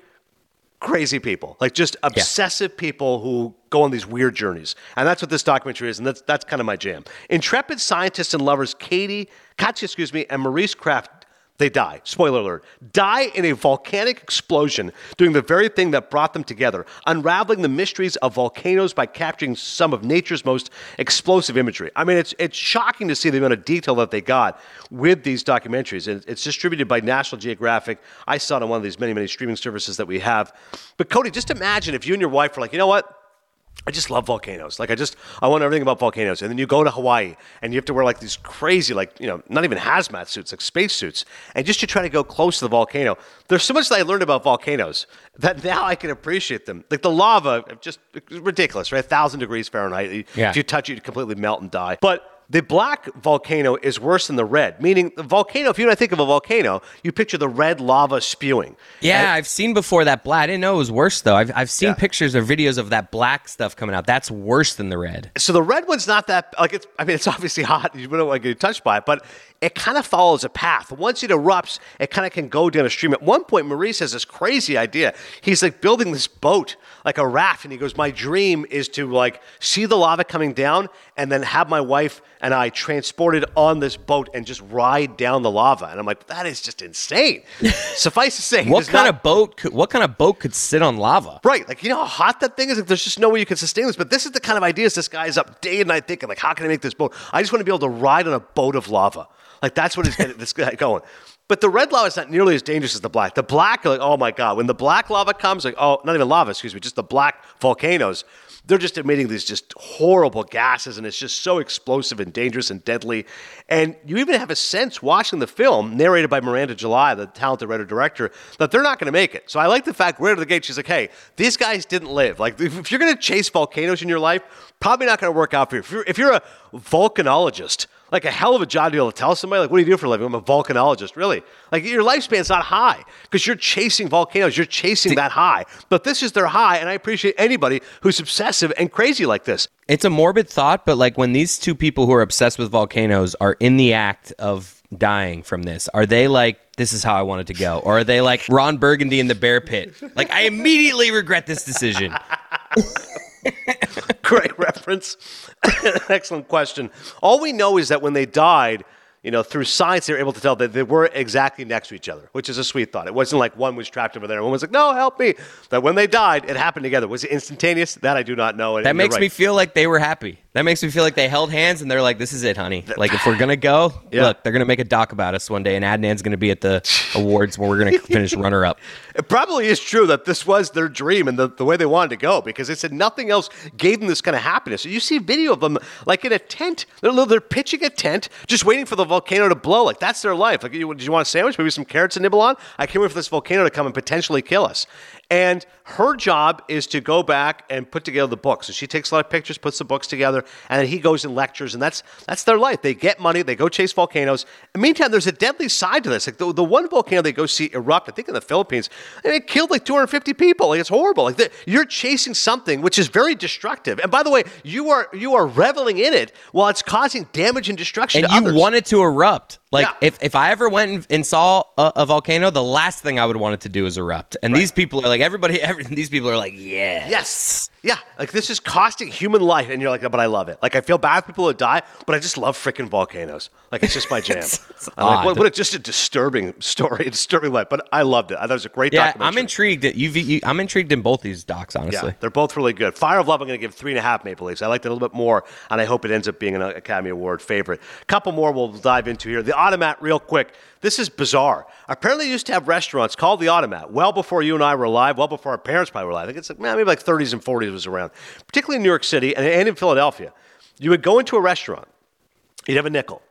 crazy people, like just obsessive yeah. people who go on these weird journeys. And that's what this documentary is, and that's that's kind of my jam. Intrepid scientists and lovers Katie, Katia, excuse me, and Maurice Krafft they die. Spoiler alert. Die in a volcanic explosion, doing the very thing that brought them together, unraveling the mysteries of volcanoes by capturing some of nature's most explosive imagery. I mean, it's, it's shocking to see the amount of detail that they got with these documentaries. And it's distributed by National Geographic. I saw it on one of these many, many streaming services that we have. But Cote, just imagine if you and your wife were like, you know what? I just love volcanoes. Like I just I want everything about volcanoes. And then you go to Hawaii and you have to wear like these crazy like, you know, not even hazmat suits, like space suits. And just to try to go close to the volcano. There's so much that I learned about volcanoes that now I can appreciate them. Like the lava, just ridiculous, right? A 1000 degrees Fahrenheit. Yeah. If you touch it, you completely melt and die. But the black volcano is worse than the red, meaning the volcano, if you and I think of a volcano, you picture the red lava spewing. Yeah, and, I've seen before that black. I didn't know it was worse, though. I've, I've seen yeah. pictures or videos of that black stuff coming out. That's worse than the red. So the red one's not that, like, it's, I mean, it's obviously hot. You don't want to get touched by it, but it kind of follows a path. Once it erupts, it kind of can go down a stream. At one point, Maurice has this crazy idea. He's like building this boat, like a raft, and he goes, My dream is to like see the lava coming down and then have my wife and I transported on this boat and just ride down the lava. And I'm like, that is just insane. Suffice to say, what kind not, of boat could what kind of boat could sit on lava? Right. Like, you know how hot that thing is? Like, there's just no way you can sustain this. But this is the kind of ideas this guy is up day and night thinking, like, how can I make this boat? I just want to be able to ride on a boat of lava. Like that's what is getting this guy going. But the red lava is not nearly as dangerous as the black. The black, like, oh my God, when the black lava comes, like, oh, not even lava, excuse me, just the black volcanoes, they're just emitting these just horrible gases, and it's just so explosive and dangerous and deadly. And you even have a sense watching the film, narrated by Miranda July, the talented writer director, that they're not going to make it. So I like the fact right out of the gate, she's like, hey, these guys didn't live. Like, if you're going to chase volcanoes in your life, probably not going to work out for you. If you're, if you're a volcanologist, like a hell of a job to be able to tell somebody, like, what do you do for a living? I'm a volcanologist. Really? Like, your lifespan's not high because you're chasing volcanoes. You're chasing that high. But this is their high, and I appreciate anybody who's obsessive and crazy like this. It's a morbid thought, but like when these two people who are obsessed with volcanoes are in the act of dying from this, are they like, this is how I wanted to go? Or are they like Ron Burgundy in the bear pit? Like, I immediately regret this decision. Great reference. Excellent question. All we know is that when they died, you know, through science, they were able to tell that they were exactly next to each other, which is a sweet thought. It wasn't like one was trapped over there and one was like, no, help me. That when they died, it happened together. Was it instantaneous? That I do not know. That makes right. me feel like they were happy. That makes me feel like they held hands and they're like, "This is it, honey. Like, if we're gonna go, Yeah. look, they're gonna make a doc about us one day, and Adnan's gonna be at the awards where we're gonna finish runner up." It probably is true that this was their dream and the, the way they wanted to go because they said nothing else gave them this kind of happiness. You see video of them like in a tent. They're, they're pitching a tent, just waiting for the volcano to blow. Like that's their life. Like, you, did you want a sandwich? Maybe some carrots to nibble on? I can't wait for this volcano to come and potentially kill us. And her job is to go back and put together the books. So she takes a lot of pictures, puts the books together, and then he goes and lectures, and that's that's their life. They get money, they go chase volcanoes. In the meantime, there's a deadly side to this. Like the, the one volcano they go see erupt, I think in the Philippines, and it killed like 250 people. Like it's horrible. Like the, you're chasing something which is very destructive. And by the way, you are you are reveling in it while it's causing damage and destruction And you others. want it to erupt. Like, Yeah. if, if I ever went and, saw a, a volcano, the last thing I would want it to do is erupt. And these people are like, everybody, every, these people are like, yeah. Yes. Yeah. Like this is costing human life, and you're like, but I love it. Like I feel bad for people who die, but I just love freaking volcanoes. Like it's just my jam. I'm like, what, what a, just a disturbing story, a disturbing life. But I loved it. I thought it was a great Yeah, documentary. I'm intrigued. You, I'm intrigued in both these docs, honestly. Yeah, they're both really good. Fire of Love, I'm going to give three and a half Maple Leafs. I liked it a little bit more, and I hope it ends up being an Academy Award favorite. A couple more we'll dive into here. The Automat, real quick. This is bizarre. Apparently, used to have restaurants called the Automat well before you and I were alive, well before our parents probably were alive. I think it's like, man, maybe like 30s and 40s was around, particularly in New York City and, and in Philadelphia. You would go into a restaurant, you'd have a nickel.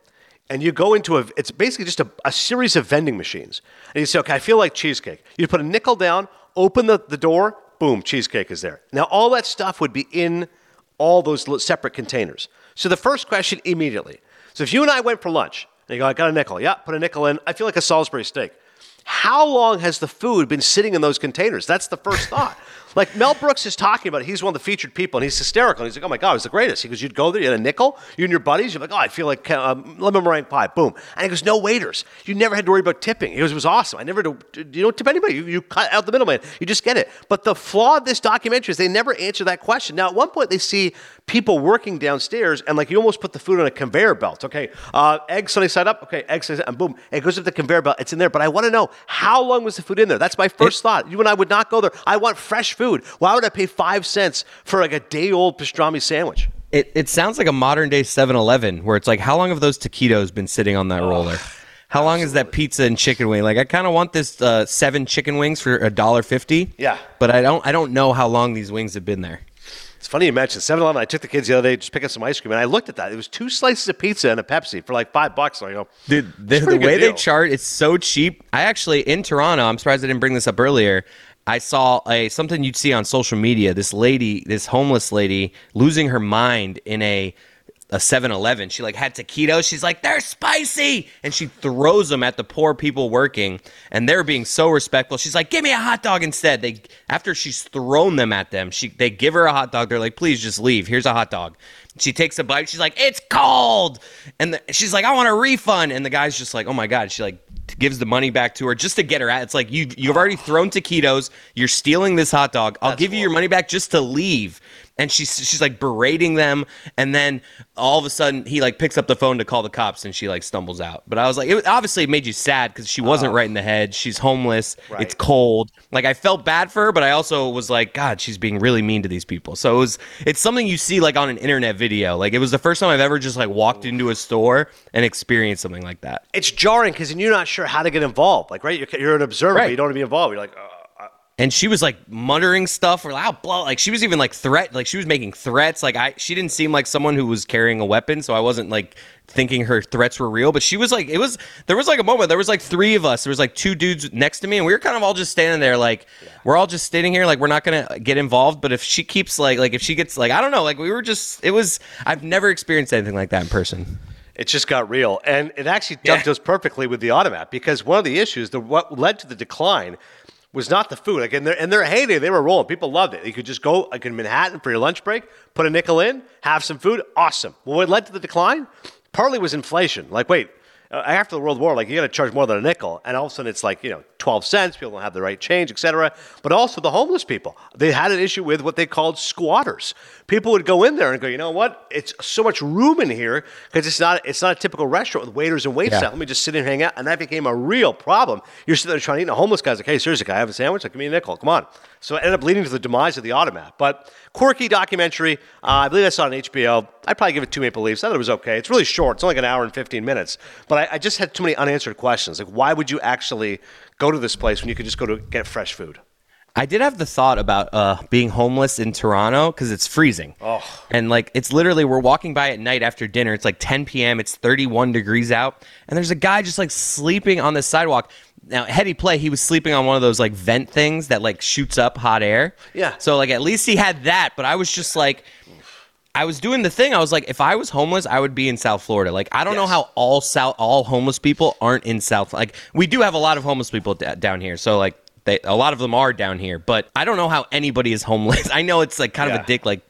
And you go into a, it's basically just a, a series of vending machines. And you say, okay, I feel like cheesecake. You put a nickel down, open the, the door, boom, cheesecake is there. Now, all that stuff would be in all those separate containers. So the first question immediately. So if you and I went for lunch, you go, I got a nickel. Yeah, put a nickel in. I feel like a Salisbury steak. How long has the food been sitting in those containers? That's the first thought. Like Mel Brooks is talking about it. He's one of the featured people, and he's hysterical. And he's like, "Oh my god, it was the greatest." He goes, "You'd go there, you had a nickel, you and your buddies. You're like, oh, I feel like um, lemon meringue pie, boom." And he goes, "No waiters. You never had to worry about tipping. It was, it was awesome. I never do. You don't tip anybody. You, you cut out the middleman. You just get it." But the flaw of this documentary is they never answer that question. Now, at one point, they see people working downstairs, and like you almost put the food on a conveyor belt. Okay, uh, egg sunny side up. Okay, egg sunny side, and boom, it goes up the conveyor belt. It's in there. But I want to know how long was the food in there? That's my first thought. You and I would not go there. I want fresh food. Why would I pay five cents for like a day old pastrami sandwich? It, it sounds like a modern day 7 Eleven where it's like, how long have those taquitos been sitting on that roller? How long is that pizza and chicken wing? Like, I kind of want this uh, seven chicken wings for a dollar fifty. Yeah. but I don't. I don't know how long these wings have been there. It's funny you mentioned 7 Eleven. I took the kids the other day to just pick up some ice cream, and I looked at that. It was two slices of pizza and a Pepsi for like five bucks. And I go, Dude, the, the way they deal. chart, it's so cheap. I actually in Toronto. I'm surprised I didn't bring this up earlier. I saw a something you'd see on social media. This lady, this homeless lady, losing her mind in a a 7-Eleven. She like had taquitos. She's like, they're spicy, and she throws them at the poor people working, and they're being so respectful. She's like, give me a hot dog instead. They after she's thrown them at them, she they give her a hot dog. They're like, please just leave. Here's a hot dog. She takes a bite. She's like, it's cold, and the, she's like, I want a refund. And the guy's just like, oh my god. She like gives the money back to her just to get her out. It's like you you've already thrown taquitos. You're stealing this hot dog. I'll give you your money back just to leave. And she's she's like berating them, and then all of a sudden he like picks up the phone to call the cops, and she like stumbles out. But I was like, it obviously it made you sad because she wasn't right in the head. She's homeless. Right. It's cold. Like I felt bad for her, but I also was like, God, she's being really mean to these people. So it was it's something you see like on an internet video. Like it was the first time I've ever just like walked into a store and experienced something like that. It's jarring because you're not sure how to get involved. Like, right? You're, you're an observer, but Right. you don't want to be involved. You're like, uh, and she was like muttering stuff or like blow like she was even like threat like she was making threats. Like i she didn't seem like someone who was carrying a weapon so i wasn't like thinking her threats were real. But she was like it was there was like a moment there was like three of us. There was like two dudes next to me and we were kind of all just standing there like we're all just standing here like we're not gonna get involved. But if she keeps like like if she gets like i don't know like we were just it was i've never experienced anything like that in person. It just got real. And it actually Yeah. dovetails perfectly with the automat because one of the issues, the what led to the decline, was not the food. Like in their in their heyday, they were rolling. People loved it. You could just go like in Manhattan for your lunch break, put a nickel in, have some food. Awesome. Well, what led to the decline? Partly was inflation. Like, wait, uh, after the World War, like you got to charge more than a nickel, and all of a sudden it's like you know twelve cents. People don't have the right change, etc. But also the homeless people. They had an issue with what they called squatters. People would go in there and go, you know what? It's so much room in here because it's not it's not a typical restaurant with waiters and wait Yeah. staff. Let me just sit and hang out, and that became a real problem. You're sitting there trying to eat, and a homeless guy's like, hey, seriously, can I have a sandwich? Like, give me a nickel. Come on. So it ended up leading to the demise of the automat. But quirky documentary. Uh, I believe I saw it on HBO. I'd probably give it two maple leaves. I thought it was okay. It's really short. It's only like an hour and 15 minutes. But I, I just had too many unanswered questions. Like, why would you actually go to this place when you could just go to get fresh food? I did have the thought about uh, being homeless in Toronto because it's freezing. Oh. And like, it's literally, we're walking by at night after dinner. It's like 10 p.m., it's 31 degrees out. And there's a guy just like sleeping on the sidewalk. Now, heady play, he was sleeping on one of those like vent things that like shoots up hot air. Yeah. So, like, at least he had that. But I was just like, I was doing the thing. I was like, if I was homeless, I would be in South Florida. Like, I don't know how all South, all homeless people aren't in South. Like, we do have a lot of homeless people d- down here. So, like, they, a lot of them are down here. But I don't know how anybody is homeless. I know it's like kind of a dick. Like,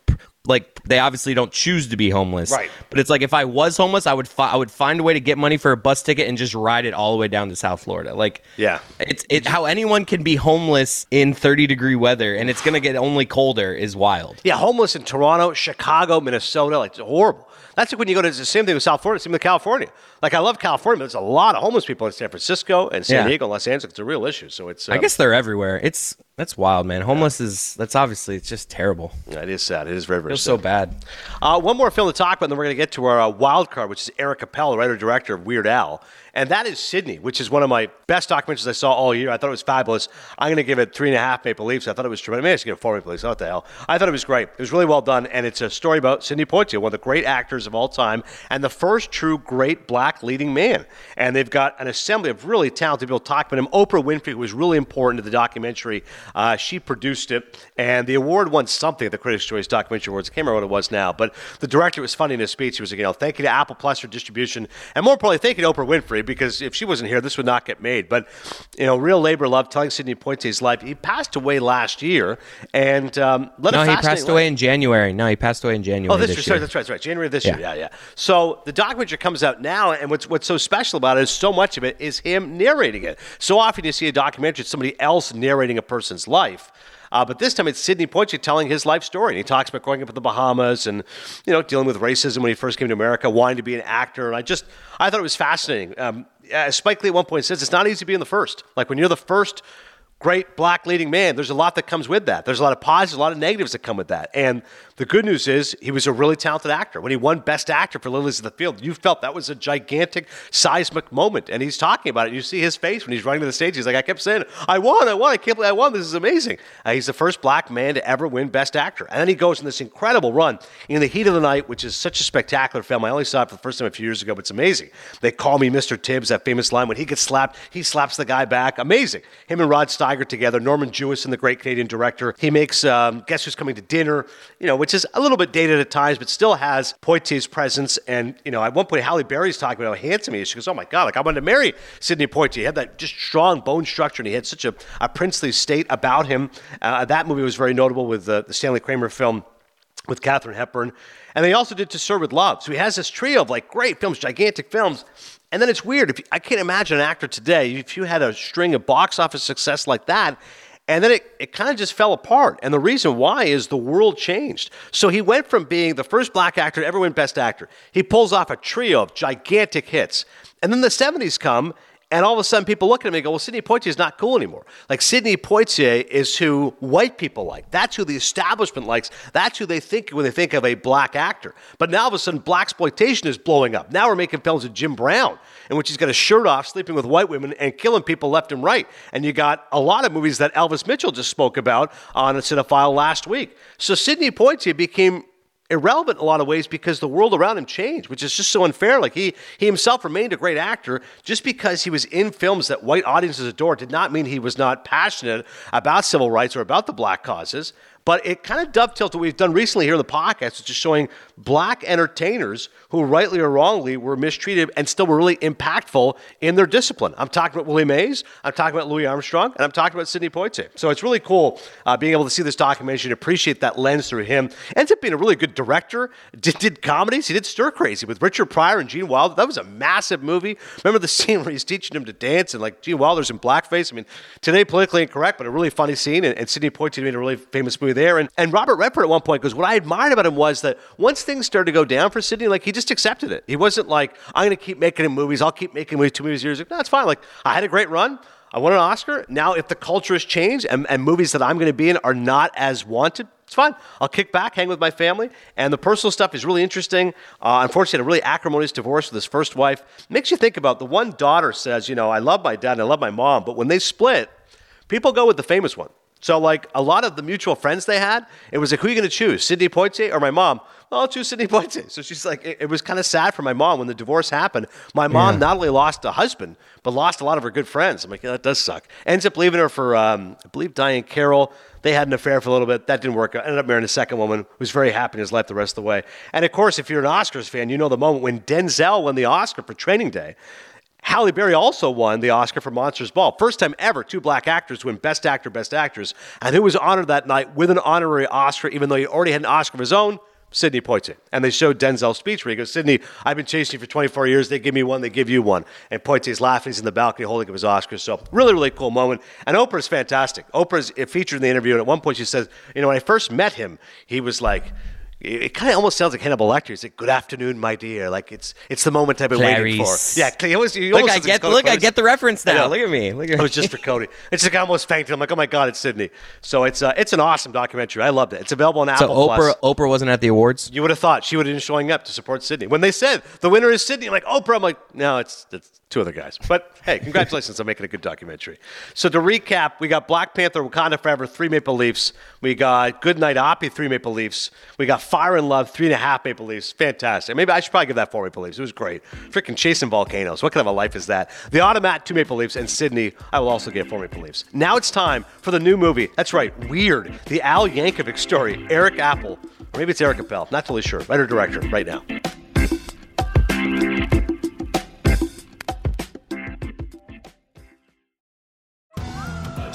like they obviously don't choose to be homeless. Right. But it's like if I was homeless, I would fi- I would find a way to get money for a bus ticket and just ride it all the way down to South Florida. Like, Yeah. it's it how anyone can be homeless in 30 degree weather and it's gonna get only colder is wild. Yeah, homeless in Toronto, Chicago, Minnesota. Like, it's horrible. That's like when you go to the same thing with South Florida, same with California. Like, I love California, but there's a lot of homeless people in San Francisco and San Yeah. Diego and Los Angeles. It's a real issue. So it's, I um, guess they're everywhere. It's that's wild, man. Homeless is that's obviously it's just terrible. it is sad. It is very, very Feels sad. so bad. Uh, one more film to talk about, and then we're going to get to our uh, wild card, which is Eric Appel, writer director of Weird Al. And that is Sidney, which is one of my best documentaries I saw all year. I thought it was fabulous. I'm going to give it three and a half Maple Leafs. I thought it was tremendous. Maybe I should give it four Maple Leafs. What the hell? I thought it was great. It was really well done. And it's a story about Sidney Poitier, one of the great actors of all time, and the first true great black leading man. And they've got an assembly of really talented people talking about him. Oprah Winfrey, was really important to the documentary, uh, she produced it. And the award won something at the Critics' Choice Documentary Awards. I can't remember what it was now. But the director was funny in his speech. He was like, you know, thank you to Apple Plus for distribution. And more importantly, thank you to Oprah Winfrey, because if she wasn't here, this would not get made. But, you know, real labor love, telling Sidney Poitier's life. He passed away last year and um, led No, he passed life. away in January. No, he passed away in January. Oh, this, this year. Sorry, that's right. That's right. January of this Yeah. year. Yeah, yeah. So the documentary comes out now, and what's what's so special about it is so much of it is him narrating it. So often you see a documentary, it's somebody else narrating a person's life. Uh, but this time it's Sidney Poitier telling his life story. And he talks about growing up in the Bahamas and, you know, dealing with racism when he first came to America, wanting to be an actor. And I just, I thought it was fascinating. Um, uh, Spike Lee at one point says it's not easy being the first. Like when you're the first great black leading man, there's a lot that comes with that. There's a lot of positives, a lot of negatives that come with that. And the good news is he was a really talented actor. When he won Best Actor for Lilies of the Field, you felt that was a gigantic, seismic moment. And he's talking about it. You see his face when he's running to the stage. He's like, I kept saying, I won, I won, I can't believe I won. This is amazing. Uh, he's the first black man to ever win Best Actor. And then he goes in this incredible run in The Heat of the Night, which is such a spectacular film. I only saw it for the first time a few years ago, but it's amazing. They call me Mr. Tibbs, that famous line. When he gets slapped, he slaps the guy back. Amazing. Him and Rod Together. Norman Jewison, the great Canadian director. He makes um, Guess Who's Coming to Dinner, you know, which is a little bit dated at times, but still has Poitier's presence. And, you know, at one point, Halle Berry's talking about how handsome he is. She goes, Oh my God, like I wanted to marry Sidney Poitier. He had that just strong bone structure and he had such a, a princely state about him. Uh, that movie was very notable with the, Stanley Kramer film with Katharine Hepburn. And they also did To Sir with Love. So he has this trio of like great films, gigantic films. And then it's weird. If you, I can't imagine an actor today, if you had a string of box office success like that, And then it, it kind of just fell apart. And the reason why is the world changed. So he went from being the first black actor to ever win Best Actor. He pulls off a trio of gigantic hits. And then the 70s come, and all of a sudden, people look at him and go, well, Sidney Poitier is not cool anymore. Like, Sidney Poitier is who white people like. That's who the establishment likes. That's who they think when they think of a black actor. But now, all of a sudden, blaxploitation is blowing up. Now we're making films with Jim Brown, in which he's got a shirt off, sleeping with white women, and killing people left and right. And you got a lot of movies that Elvis Mitchell just spoke about on a Cinephile last week. So Sidney Poitier became irrelevant in a lot of ways because the world around him changed, which is just so unfair. Like he he himself remained a great actor just because he was in films that white audiences adored did not mean he was not passionate about civil rights or about the black causes. But it kind of dovetails what we've done recently here in the podcast, which is showing black entertainers who, rightly or wrongly, were mistreated and still were really impactful in their discipline. I'm talking about Willie Mays, I'm talking about Louis Armstrong, and I'm talking about Sidney Poitier. So it's really cool uh, being able to see this documentary and appreciate that lens through him. Ends up being a really good director. Did, did comedies. He did Stir Crazy with Richard Pryor and Gene Wilder. That was a massive movie. Remember the scene where he's teaching him to dance and like Gene Wilder's in blackface? I mean, today politically incorrect, but a really funny scene. And, and Sidney Poitier made a really famous movie there. And, and Robert Redford at one point goes, What I admired about him was that once things started to go down for Sidney, like he just accepted it. He wasn't like, I'm going to keep making movies. I'll keep making movies two movies a year. Like, No, it's fine. Like, I had a great run. I won an Oscar. Now, if the culture has changed and, and movies that I'm going to be in are not as wanted, it's fine. I'll kick back, hang with my family. And the personal stuff is really interesting. Uh, unfortunately, had a really acrimonious divorce with his first wife. Makes you think about the one daughter says, you know, I love my dad and I love my mom, but when they split, people go with the famous one. So, like a lot of the mutual friends they had, it was like, who are you going to choose, Sidney Poitier or my mom? Well, I'll choose Sidney Poitier. So she's like, it, it was kind of sad for my mom when the divorce happened. My mom Yeah. not only lost a husband, but lost a lot of her good friends. I'm like, yeah, that does suck. Ends up leaving her for, um, I believe, Diahann Carroll. They had an affair for a little bit. That didn't work out. Ended up marrying a second woman who was very happy in his life the rest of the way. And of course, if you're an Oscars fan, you know the moment when Denzel won the Oscar for Training Day. Halle Berry also won the Oscar for Monsters Ball. First time ever two black actors win Best Actor, Best Actress. And who was honored that night with an honorary Oscar, even though he already had an Oscar of his own? Sidney Poitier. And they showed Denzel's speech where he goes, Sidney, I've been chasing you for 24 years. They give me one, they give you one. And Poitier's laughing. He's in the balcony holding up his Oscar. So really, really cool moment. And Oprah's fantastic. Oprah's featured in the interview. And at one point she says, you know, when I first met him, he was like, it, it kind of almost sounds like Hannibal Lecter. He's like, "Good afternoon, my dear." Like it's it's the moment I've been waiting for. Yeah, he always, he Look, I get Cote look, I get the reference now. Look at me. Look at It was just for Cote. It's like I almost fainted. I'm like, oh my god, it's Sidney. So it's uh, it's an awesome documentary. I loved it. It's available on So Apple Oprah Plus. Oprah wasn't at the awards. You would have thought she would have been showing up to support Sidney. When they said the winner is Sidney, I'm like, Oprah. I'm like, no, it's, it's two other guys. But hey, congratulations on making a good documentary. So to recap, we got Black Panther, Wakanda Forever, three Maple Leafs. We got Good Night Oppy, three Maple Leafs. We got Fire and Love, three and a half Maple Leafs. Fantastic. Maybe I should probably give that four Maple Leafs. It was great. Freaking chasing volcanoes. What kind of a life is that? The Automat, two Maple Leafs, and Sidney, I will also give four Maple Leafs. Now it's time for the new movie. That's right, Weird, the Al Yankovic story. Eric Apple, or maybe it's Eric Appel, not totally sure. Writer director, right now.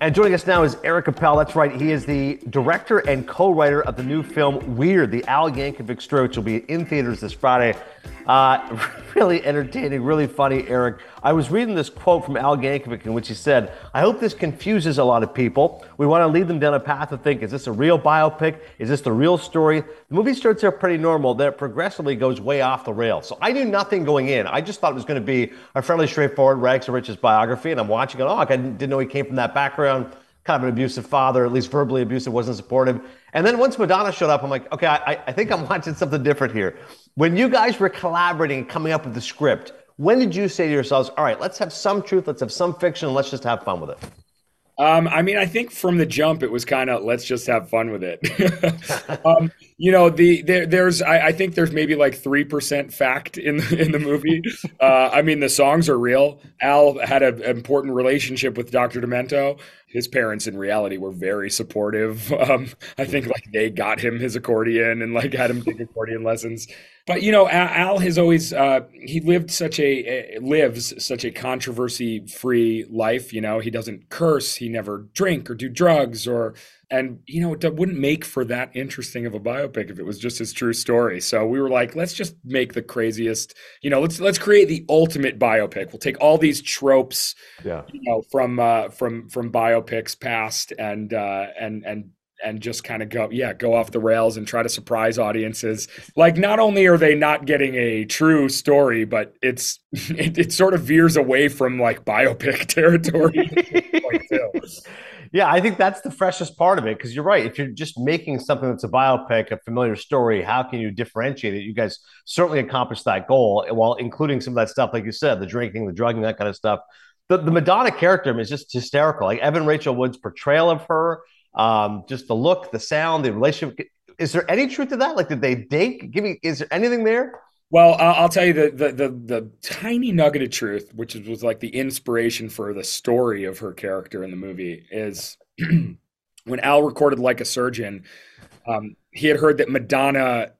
And joining us now is Eric Appel. That's right. He is the director and co writer of the new film Weird, The Al Yankovic Story. will be in theaters this Friday. Uh, really entertaining, really funny, Eric. I was reading this quote from Al Yankovic in which he said, I hope this confuses a lot of people. We want to lead them down a path to think, is this a real biopic? Is this the real story? The movie starts out pretty normal, then it progressively goes way off the rails. So I knew nothing going in. I just thought it was going to be a fairly straightforward Rags to Riches biography, and I'm watching it. Oh, I didn't know he came from that background. Kind of an abusive father, at least verbally abusive, wasn't supportive. And then once Madonna showed up, I'm like, okay, I, I think I'm watching something different here. When you guys were collaborating and coming up with the script, when did you say to yourselves, all right, let's have some truth, let's have some fiction, let's just have fun with it? Um, I mean, I think from the jump, it was kind of let's just have fun with it. um, you know, the there, there's I, I, think there's maybe like three percent fact in the, in the movie. Uh, I mean, the songs are real. Al had an important relationship with Dr. Demento. His parents, in reality, were very supportive. Um, I think like they got him his accordion and like had him take accordion lessons but you know, Al has always uh, he lived such a lives such a controversy free life. You know, he doesn't curse, he never drink or do drugs, or and you know, it wouldn't make for that interesting of a biopic if it was just his true story. So we were like, let's just make the craziest. You know, let's let's create the ultimate biopic. We'll take all these tropes, yeah. you know, from uh, from from biopics past and uh, and and and just kind of go yeah go off the rails and try to surprise audiences. Like not only are they not getting a true story but it's it, it sort of veers away from like biopic territory yeah i think that's the freshest part of it because you're right if you're just making something that's a biopic a familiar story how can you differentiate it? You guys certainly accomplished that goal while including some of that stuff like you said the drinking the drugging that kind of stuff. The, the madonna character is just hysterical. Like evan rachel wood's portrayal of her um, just the look, the sound, the relationship. Is there any truth to that? Like, did they date? Give me. Is there anything there? Well, I'll tell you the, the, the the tiny nugget of truth, which was like the inspiration for the story of her character in the movie, is when Al recorded "Like a Surgeon," um, he had heard that Madonna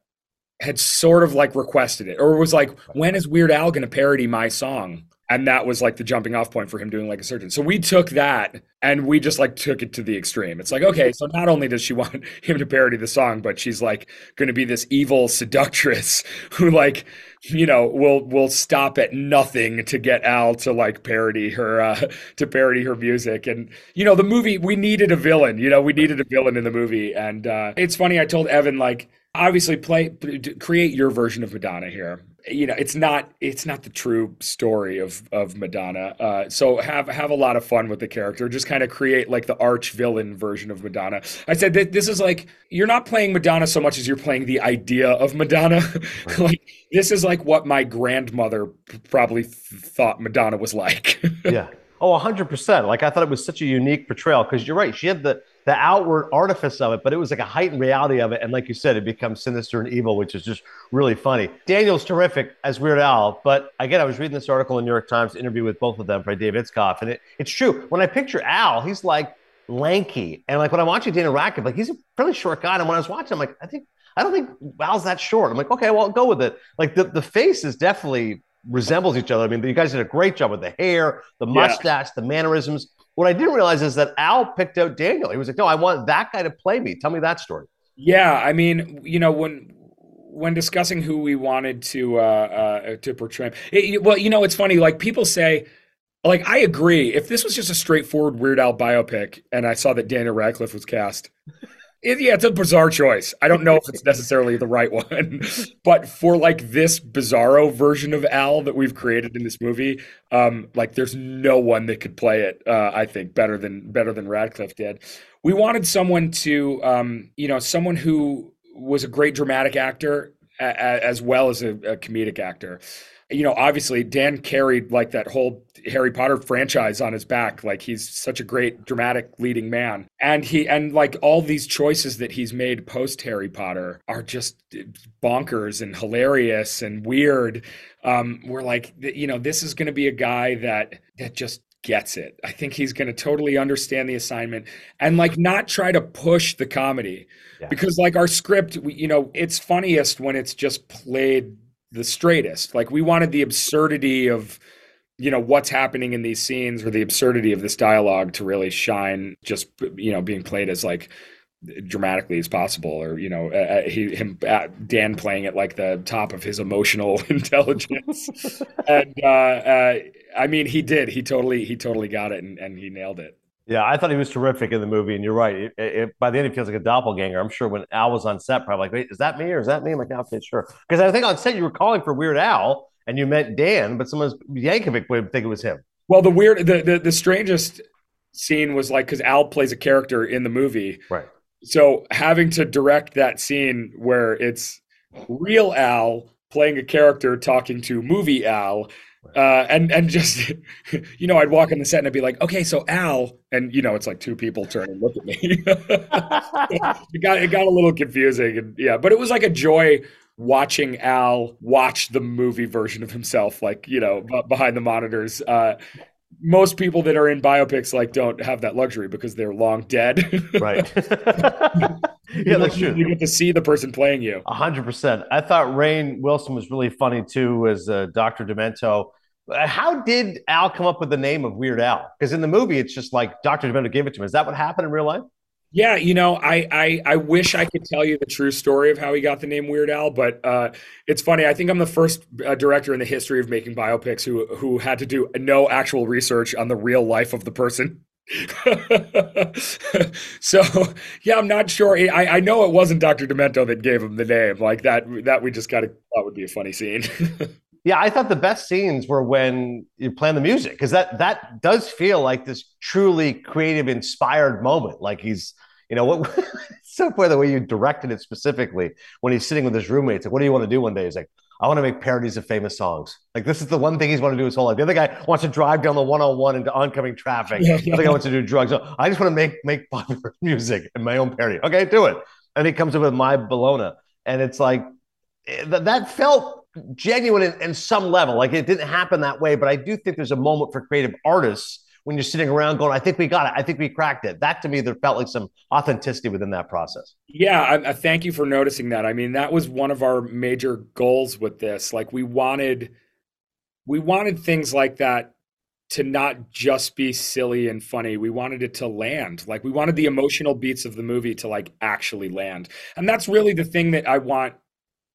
had sort of like requested it, or was like, "When is Weird Al going to parody my song?" And that was like the jumping off point for him doing like a surgeon. So we took that and we just like took it to the extreme. It's like okay so not only does she want him to parody the song but she's like going to be this evil seductress who like you know will will stop at nothing to get al to like parody her uh to parody her music. And you know the movie we needed a villain you know we needed a villain in the movie. And uh it's funny i told evan like obviously play create your version of madonna here you know it's not it's not the true story of of Madonna. Uh, so have have a lot of fun with the character. Just kind of create like the arch villain version of Madonna. I said that this is like you're not playing Madonna so much as you're playing the idea of Madonna. like this is like what my grandmother probably th- thought Madonna was like. yeah. Oh, 100%. Like I thought it was such a unique portrayal because you're right. She had the the outward artifice of it, but it was like a heightened reality of it. And like you said, it becomes sinister and evil, which is just really funny. Daniel's terrific as Weird Al, but again, I was reading this article in New York Times interview with both of them by Dave Itzkoff, and it, it's true. When I picture Al, he's like lanky, and like when I'm watching Daniel Radcliffe, like he's a fairly short guy. And when I was watching, I'm like, I think I don't think Al's that short. I'm like, okay, well, I'll go with it. Like the, the face is definitely resembles each other. I mean, you guys did a great job with the hair, the mustache, yeah. the mannerisms. What I didn't realize is that Al picked out Daniel. He was like, "No, I want that guy to play me. Tell me that story." Yeah, I mean, you know, when when discussing who we wanted to uh, uh, to portray, it, well, you know, it's funny. Like people say, like I agree. If this was just a straightforward Weird Al biopic, and I saw that Daniel Radcliffe was cast, it, yeah, it's a bizarre choice. I don't know if it's necessarily the right one, but for like this bizarro version of Al that we've created in this movie, um, like there's no one that could play it. Uh, I think better than better than Radcliffe did. We wanted someone to, um, you know, someone who was a great dramatic actor a, a, as well as a, a comedic actor you know, obviously Dan carried like that whole Harry Potter franchise on his back. Like he's such a great dramatic leading man. And he and like all these choices that he's made post Harry Potter are just bonkers and hilarious and weird. Um, we're like, you know, this is going to be a guy that that just gets it. I think he's going to totally understand the assignment and like not try to push the comedy. Yeah. Because like our script, we, you know, it's funniest when it's just played the straightest. Like we wanted the absurdity of you know what's happening in these scenes or the absurdity of this dialogue to really shine just you know being played as like dramatically as possible or you know uh, he, him uh, dan playing it like the top of his emotional intelligence. And uh, uh, i mean he did. He totally he totally got it and, and he nailed it yeah, I thought he was terrific in the movie, and you're right. It, it, by the end, he feels like a doppelganger. I'm sure when Al was on set, probably like, "Wait, is that me or is that me?" I'm like, "No, okay, sure." Because I think on set you were calling for Weird Al, and you meant Dan, but someone's Yankovic would think it was him. Well, the weird, the the, the strangest scene was like because Al plays a character in the movie, right? So having to direct that scene where it's real Al playing a character talking to movie Al uh, and and just you know, I'd walk on the set and I'd be like, okay, so Al, and you know, it's like two people turn and look at me. it got it got a little confusing, and yeah, but it was like a joy watching Al watch the movie version of himself, like you know, behind the monitors. Uh, most people that are in biopics like don't have that luxury because they're long dead. right. yeah, that's true. You get to see the person playing you. A hundred percent. I thought Rainn Wilson was really funny too as uh, Dr. Demento. Uh, how did Al come up with the name of Weird Al? Because in the movie, it's just like Dr. Demento gave it to him. Is that what happened in real life? Yeah, you know, I, I I wish I could tell you the true story of how he got the name Weird Al, but uh, it's funny. I think I'm the first uh, director in the history of making biopics who who had to do no actual research on the real life of the person. so yeah, I'm not sure. I, I know it wasn't Dr. Demento that gave him the name. Like that that we just got to thought would be a funny scene. yeah, I thought the best scenes were when you plan the music because that that does feel like this truly creative, inspired moment. Like he's, you know, what so funny the way you directed it specifically when he's sitting with his roommates. Like, what do you want to do one day? He's like, I want to make parodies of famous songs. Like this is the one thing he's want to do his whole life. The other guy wants to drive down the 101 into oncoming traffic. Yeah, yeah. The other guy wants to do drugs. So I just want to make make popular music and my own parody. Okay, do it. And he comes up with my Bologna, and it's like eh, that, that felt genuine in, in some level. Like it didn't happen that way, but I do think there's a moment for creative artists when you're sitting around going, I think we got it. I think we cracked it. That to me, there felt like some authenticity within that process. Yeah. I, I, uh, thank you for noticing that. I mean, that was one of our major goals with this. Like we wanted, we wanted things like that to not just be silly and funny. We wanted it to land. Like we wanted the emotional beats of the movie to like actually land. And that's really the thing that I want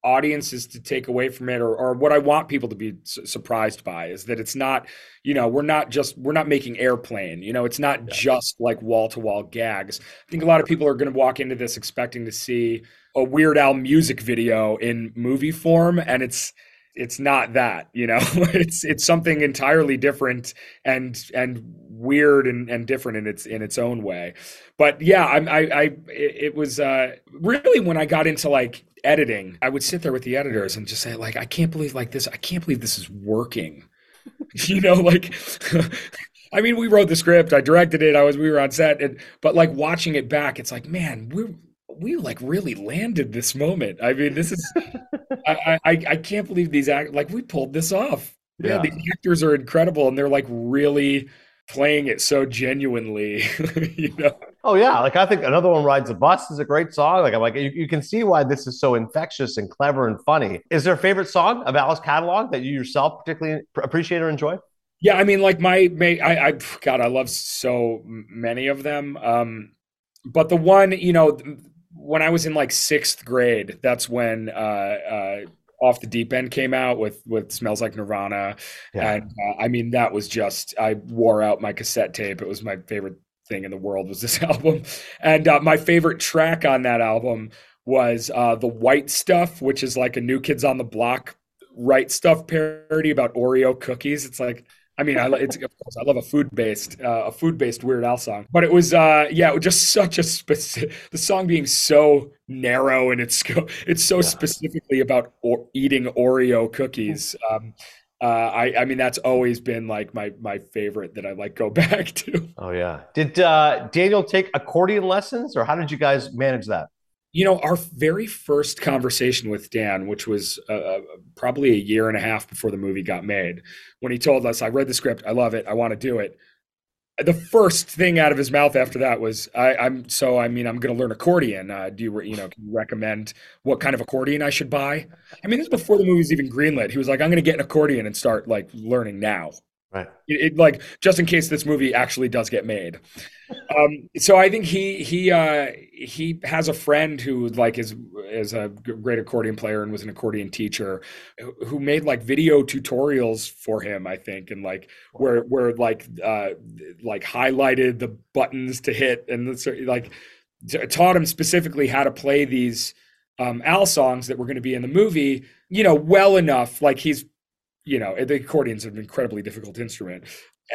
audiences to take away from it or, or what i want people to be su- surprised by is that it's not you know we're not just we're not making airplane you know it's not yeah. just like wall-to-wall gags. I think a lot of people are going to walk into this expecting to see a weird al music video in movie form and it's it's not that you know? It's it's something entirely different and and weird and, and different in its in its own way. But yeah i i, I it was uh really when i got into like editing, I would sit there with the editors and just say, like, I can't believe like this, I can't believe this is working. you know, like I mean, we wrote the script, I directed it, I was we were on set, and but like watching it back, it's like, man, we're we like really landed this moment. I mean, this is I, I I can't believe these act like we pulled this off. Yeah, yeah the actors are incredible and they're like really playing it so genuinely, you know. Oh yeah, like I think another one rides a bus is a great song. Like I'm like you, you can see why this is so infectious and clever and funny. Is there a favorite song of Al's catalog that you yourself particularly appreciate or enjoy? Yeah, I mean, like my, my I, I God, I love so many of them. Um, but the one, you know, when I was in like sixth grade, that's when uh, uh, off the deep end came out with with smells like nirvana yeah. and uh, i mean that was just i wore out my cassette tape it was my favorite thing in the world was this album and uh, my favorite track on that album was uh, the white stuff which is like a new kids on the block right stuff parody about oreo cookies it's like I mean, I it's of course I love a food based uh, a food based Weird Al song, but it was uh, yeah, it was just such a specific the song being so narrow and it's it's so yeah. specifically about or- eating Oreo cookies. Um, uh, I I mean that's always been like my my favorite that I like go back to. Oh yeah, did uh, Daniel take accordion lessons or how did you guys manage that? You know, our very first conversation with Dan, which was uh, uh, probably a year and a half before the movie got made, when he told us, I read the script, I love it, I want to do it. The first thing out of his mouth after that was, I, am so, I mean, I'm going to learn accordion. Uh, do you, you know, can you recommend what kind of accordion I should buy? I mean, this is before the movie was even greenlit. He was like, I'm going to get an accordion and start like learning now. Right. It, it, like just in case this movie actually does get made. Um, so I think he he uh, he has a friend who like is is a great accordion player and was an accordion teacher who made like video tutorials for him. I think and like where where like uh, like highlighted the buttons to hit and like taught him specifically how to play these um, Al songs that were going to be in the movie. You know, well enough. Like he's you know the accordion's an incredibly difficult instrument.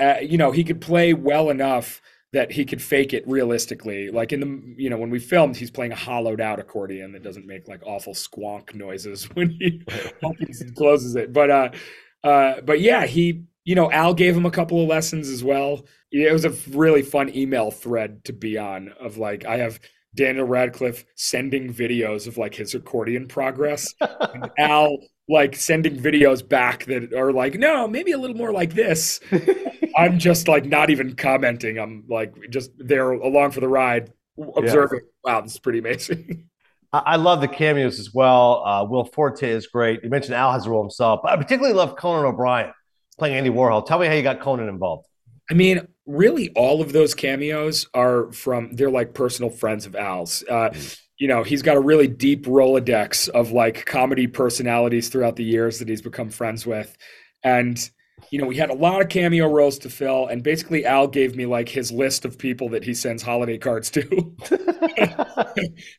Uh, you know, he could play well enough that he could fake it realistically. Like in the you know when we filmed, he's playing a hollowed out accordion that doesn't make like awful squonk noises when he opens and closes it. But uh, uh, but yeah, he you know Al gave him a couple of lessons as well. It was a really fun email thread to be on of like I have Daniel Radcliffe sending videos of like his accordion progress, and Al like sending videos back that are like, no, maybe a little more like this. I'm just like not even commenting. I'm like just there along for the ride, observing. Yeah. Wow, this is pretty amazing. I love the cameos as well. Uh, Will Forte is great. You mentioned Al has a role himself, but I particularly love Conan O'Brien playing Andy Warhol. Tell me how you got Conan involved. I mean, really, all of those cameos are from they're like personal friends of Al's. Uh, mm you know, he's got a really deep Rolodex of like comedy personalities throughout the years that he's become friends with. And, you know, we had a lot of cameo roles to fill. And basically, Al gave me like his list of people that he sends holiday cards to.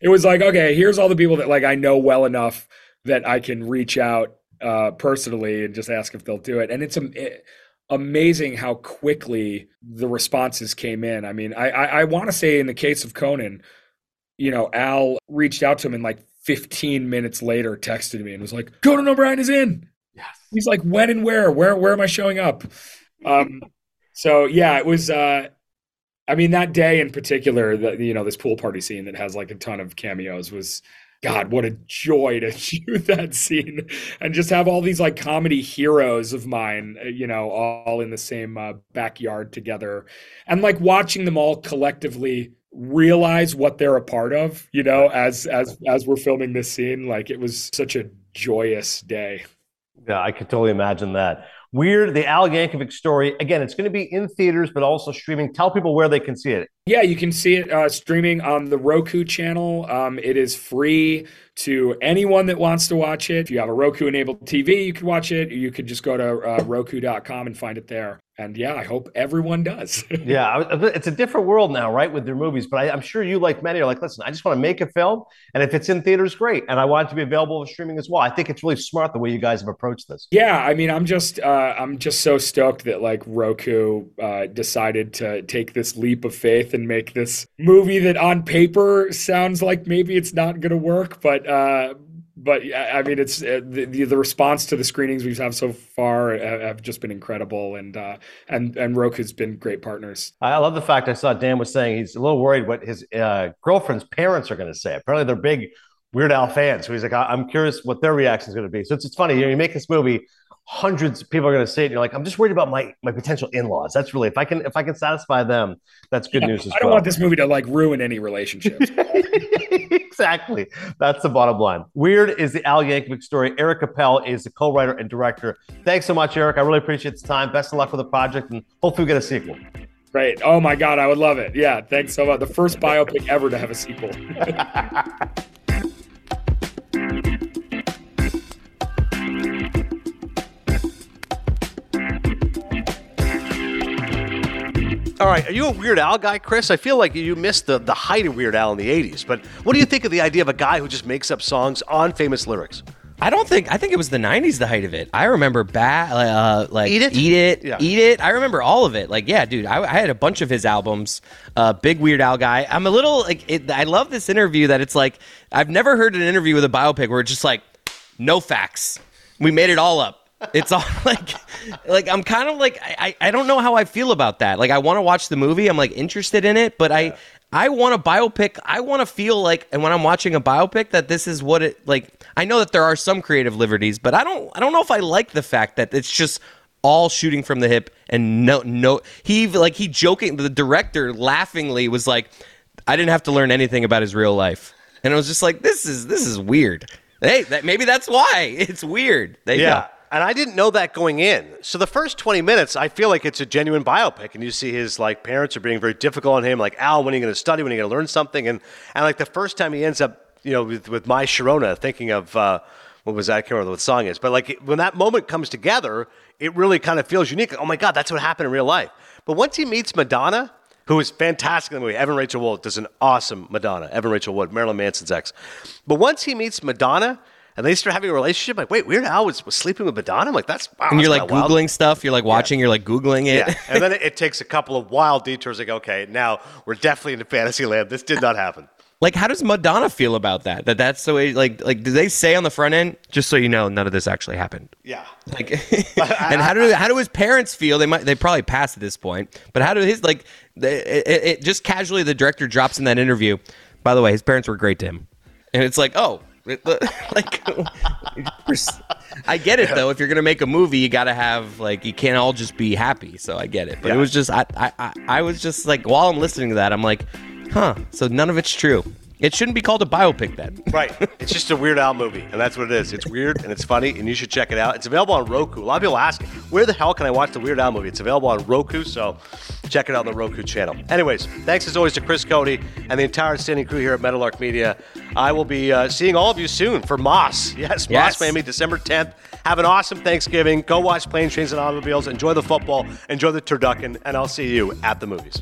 it was like, okay, here's all the people that like I know well enough that I can reach out uh, personally and just ask if they'll do it. And it's a. It, amazing how quickly the responses came in. I mean, I I, I want to say in the case of Conan, you know, Al reached out to him and like 15 minutes later texted me and was like, Conan O'Brien is in. Yes. He's like, when and where? Where where am I showing up? Um, so yeah, it was uh I mean that day in particular, the you know, this pool party scene that has like a ton of cameos was God, what a joy to shoot that scene and just have all these like comedy heroes of mine, uh, you know, all in the same uh, backyard together and like watching them all collectively realize what they're a part of you know as as as we're filming this scene like it was such a joyous day. Yeah i could totally imagine that. Weird the al yankovic story again it's going to be in theaters but also streaming. Tell people where they can see it. Yeah you can see it uh, streaming on the roku channel. Um, it is free to anyone that wants to watch it if you have a roku enabled tv you can watch it you could just go to uh, roku.com and find it there and yeah, I hope everyone does. yeah, it's a different world now, right, with their movies. But I, am sure you, like many, are like, listen, I just want to make a film, and if it's in theaters, great. And I want it to be available for streaming as well. I think it's really smart the way you guys have approached this. Yeah, I mean, I'm just, uh, I'm just so stoked that like Roku uh, decided to take this leap of faith and make this movie that on paper sounds like maybe it's not going to work, but uh, but I mean, it's uh, the, the response to the screenings we've had so far have just been incredible, and uh, and and Roku's been great partners. I love the fact I saw Dan was saying he's a little worried what his uh, girlfriend's parents are going to say. Apparently, they're big Weird Al fans, so he's like, I'm curious what their reaction is going to be. So it's, it's funny, you know, you make this movie, hundreds of people are going to see it. And you're like, I'm just worried about my my potential in laws. That's really if I can if I can satisfy them, that's good yeah, news. I don't well. want this movie to like ruin any relationships. exactly. That's the bottom line. Weird is the Al Yankovic story. Eric Appel is the co-writer and director. Thanks so much, Eric. I really appreciate the time. Best of luck with the project, and hopefully we get a sequel. Great. Oh my God, I would love it. Yeah, thanks so much. The first biopic ever to have a sequel. All right, are you a Weird Al guy, Chris? I feel like you missed the, the height of Weird Al in the 80s, but what do you think of the idea of a guy who just makes up songs on famous lyrics? I don't think I think it was the '90s the height of it. I remember bat uh, like eat it, eat it, yeah. eat it. I remember all of it. Like yeah, dude, I, I had a bunch of his albums. Uh, big Weird Al guy. I'm a little like it, I love this interview that it's like I've never heard an interview with a biopic where it's just like no facts. We made it all up. It's all like, like I'm kind of like I, I don't know how I feel about that. Like I want to watch the movie. I'm like interested in it, but I I want a biopic. I want to feel like, and when I'm watching a biopic, that this is what it like. I know that there are some creative liberties, but I don't I don't know if I like the fact that it's just all shooting from the hip and no no he like he joking the director laughingly was like I didn't have to learn anything about his real life. And I was just like this is this is weird. Hey, that maybe that's why. It's weird. They yeah. And I didn't know that going in. So the first 20 minutes, I feel like it's a genuine biopic. And you see his like parents are being very difficult on him, like, Al, when are you going to study? When are you going to learn something? And, and like the first time he ends up, you know, with, with My Sharona, thinking of, uh, what was that? I can't remember what the song is. But like when that moment comes together, it really kind of feels unique. oh my God, that's what happened in real life. But once he meets Madonna, who is fantastic in the movie, Evan Rachel Wood does an awesome Madonna. Evan Rachel Wood, Marilyn Manson's ex. But once he meets Madonna, and they start having a relationship. Like, wait, Weird Al was, was sleeping with Madonna. I'm like, that's wow. And you're like googling wild. stuff. You're like watching. You're like googling it. Yeah, and then it, it takes a couple of wild detours. Like, okay, now we're definitely into fantasy land. This did not happen. Like, how does Madonna feel about that? That that's the way. Like, like, do they say on the front end, just so you know, none of this actually happened? Yeah. Like, and how do how do his parents feel? They might they probably passed at this point, but how do his like? It, it, it just casually the director drops in that interview. By the way, his parents were great to him, and it's like, oh, like, I get it though. If you're gonna make a movie, you gotta have like you can't all just be happy. So I get it, but it was just I, I I I was just like while I'm listening to that, I'm like, huh. So none of it's true. It shouldn't be called a biopic then. Right. It's just a Weird Al movie, and that's what it is. It's weird and it's funny, and you should check it out. It's available on Roku. A lot of people ask, where the hell can I watch the Weird Al movie? It's available on Roku, so check it out on the Roku channel. Anyways, thanks as always to Chris Cote and the entire standing crew here at Meadowlark Media. I will be uh, seeing all of you soon for Moss. Yes, Moss Yes. Miami, December 10th. Have an awesome Thanksgiving. Go watch Planes, Trains, and Automobiles. Enjoy the football. Enjoy the turducken, and I'll see you at the movies.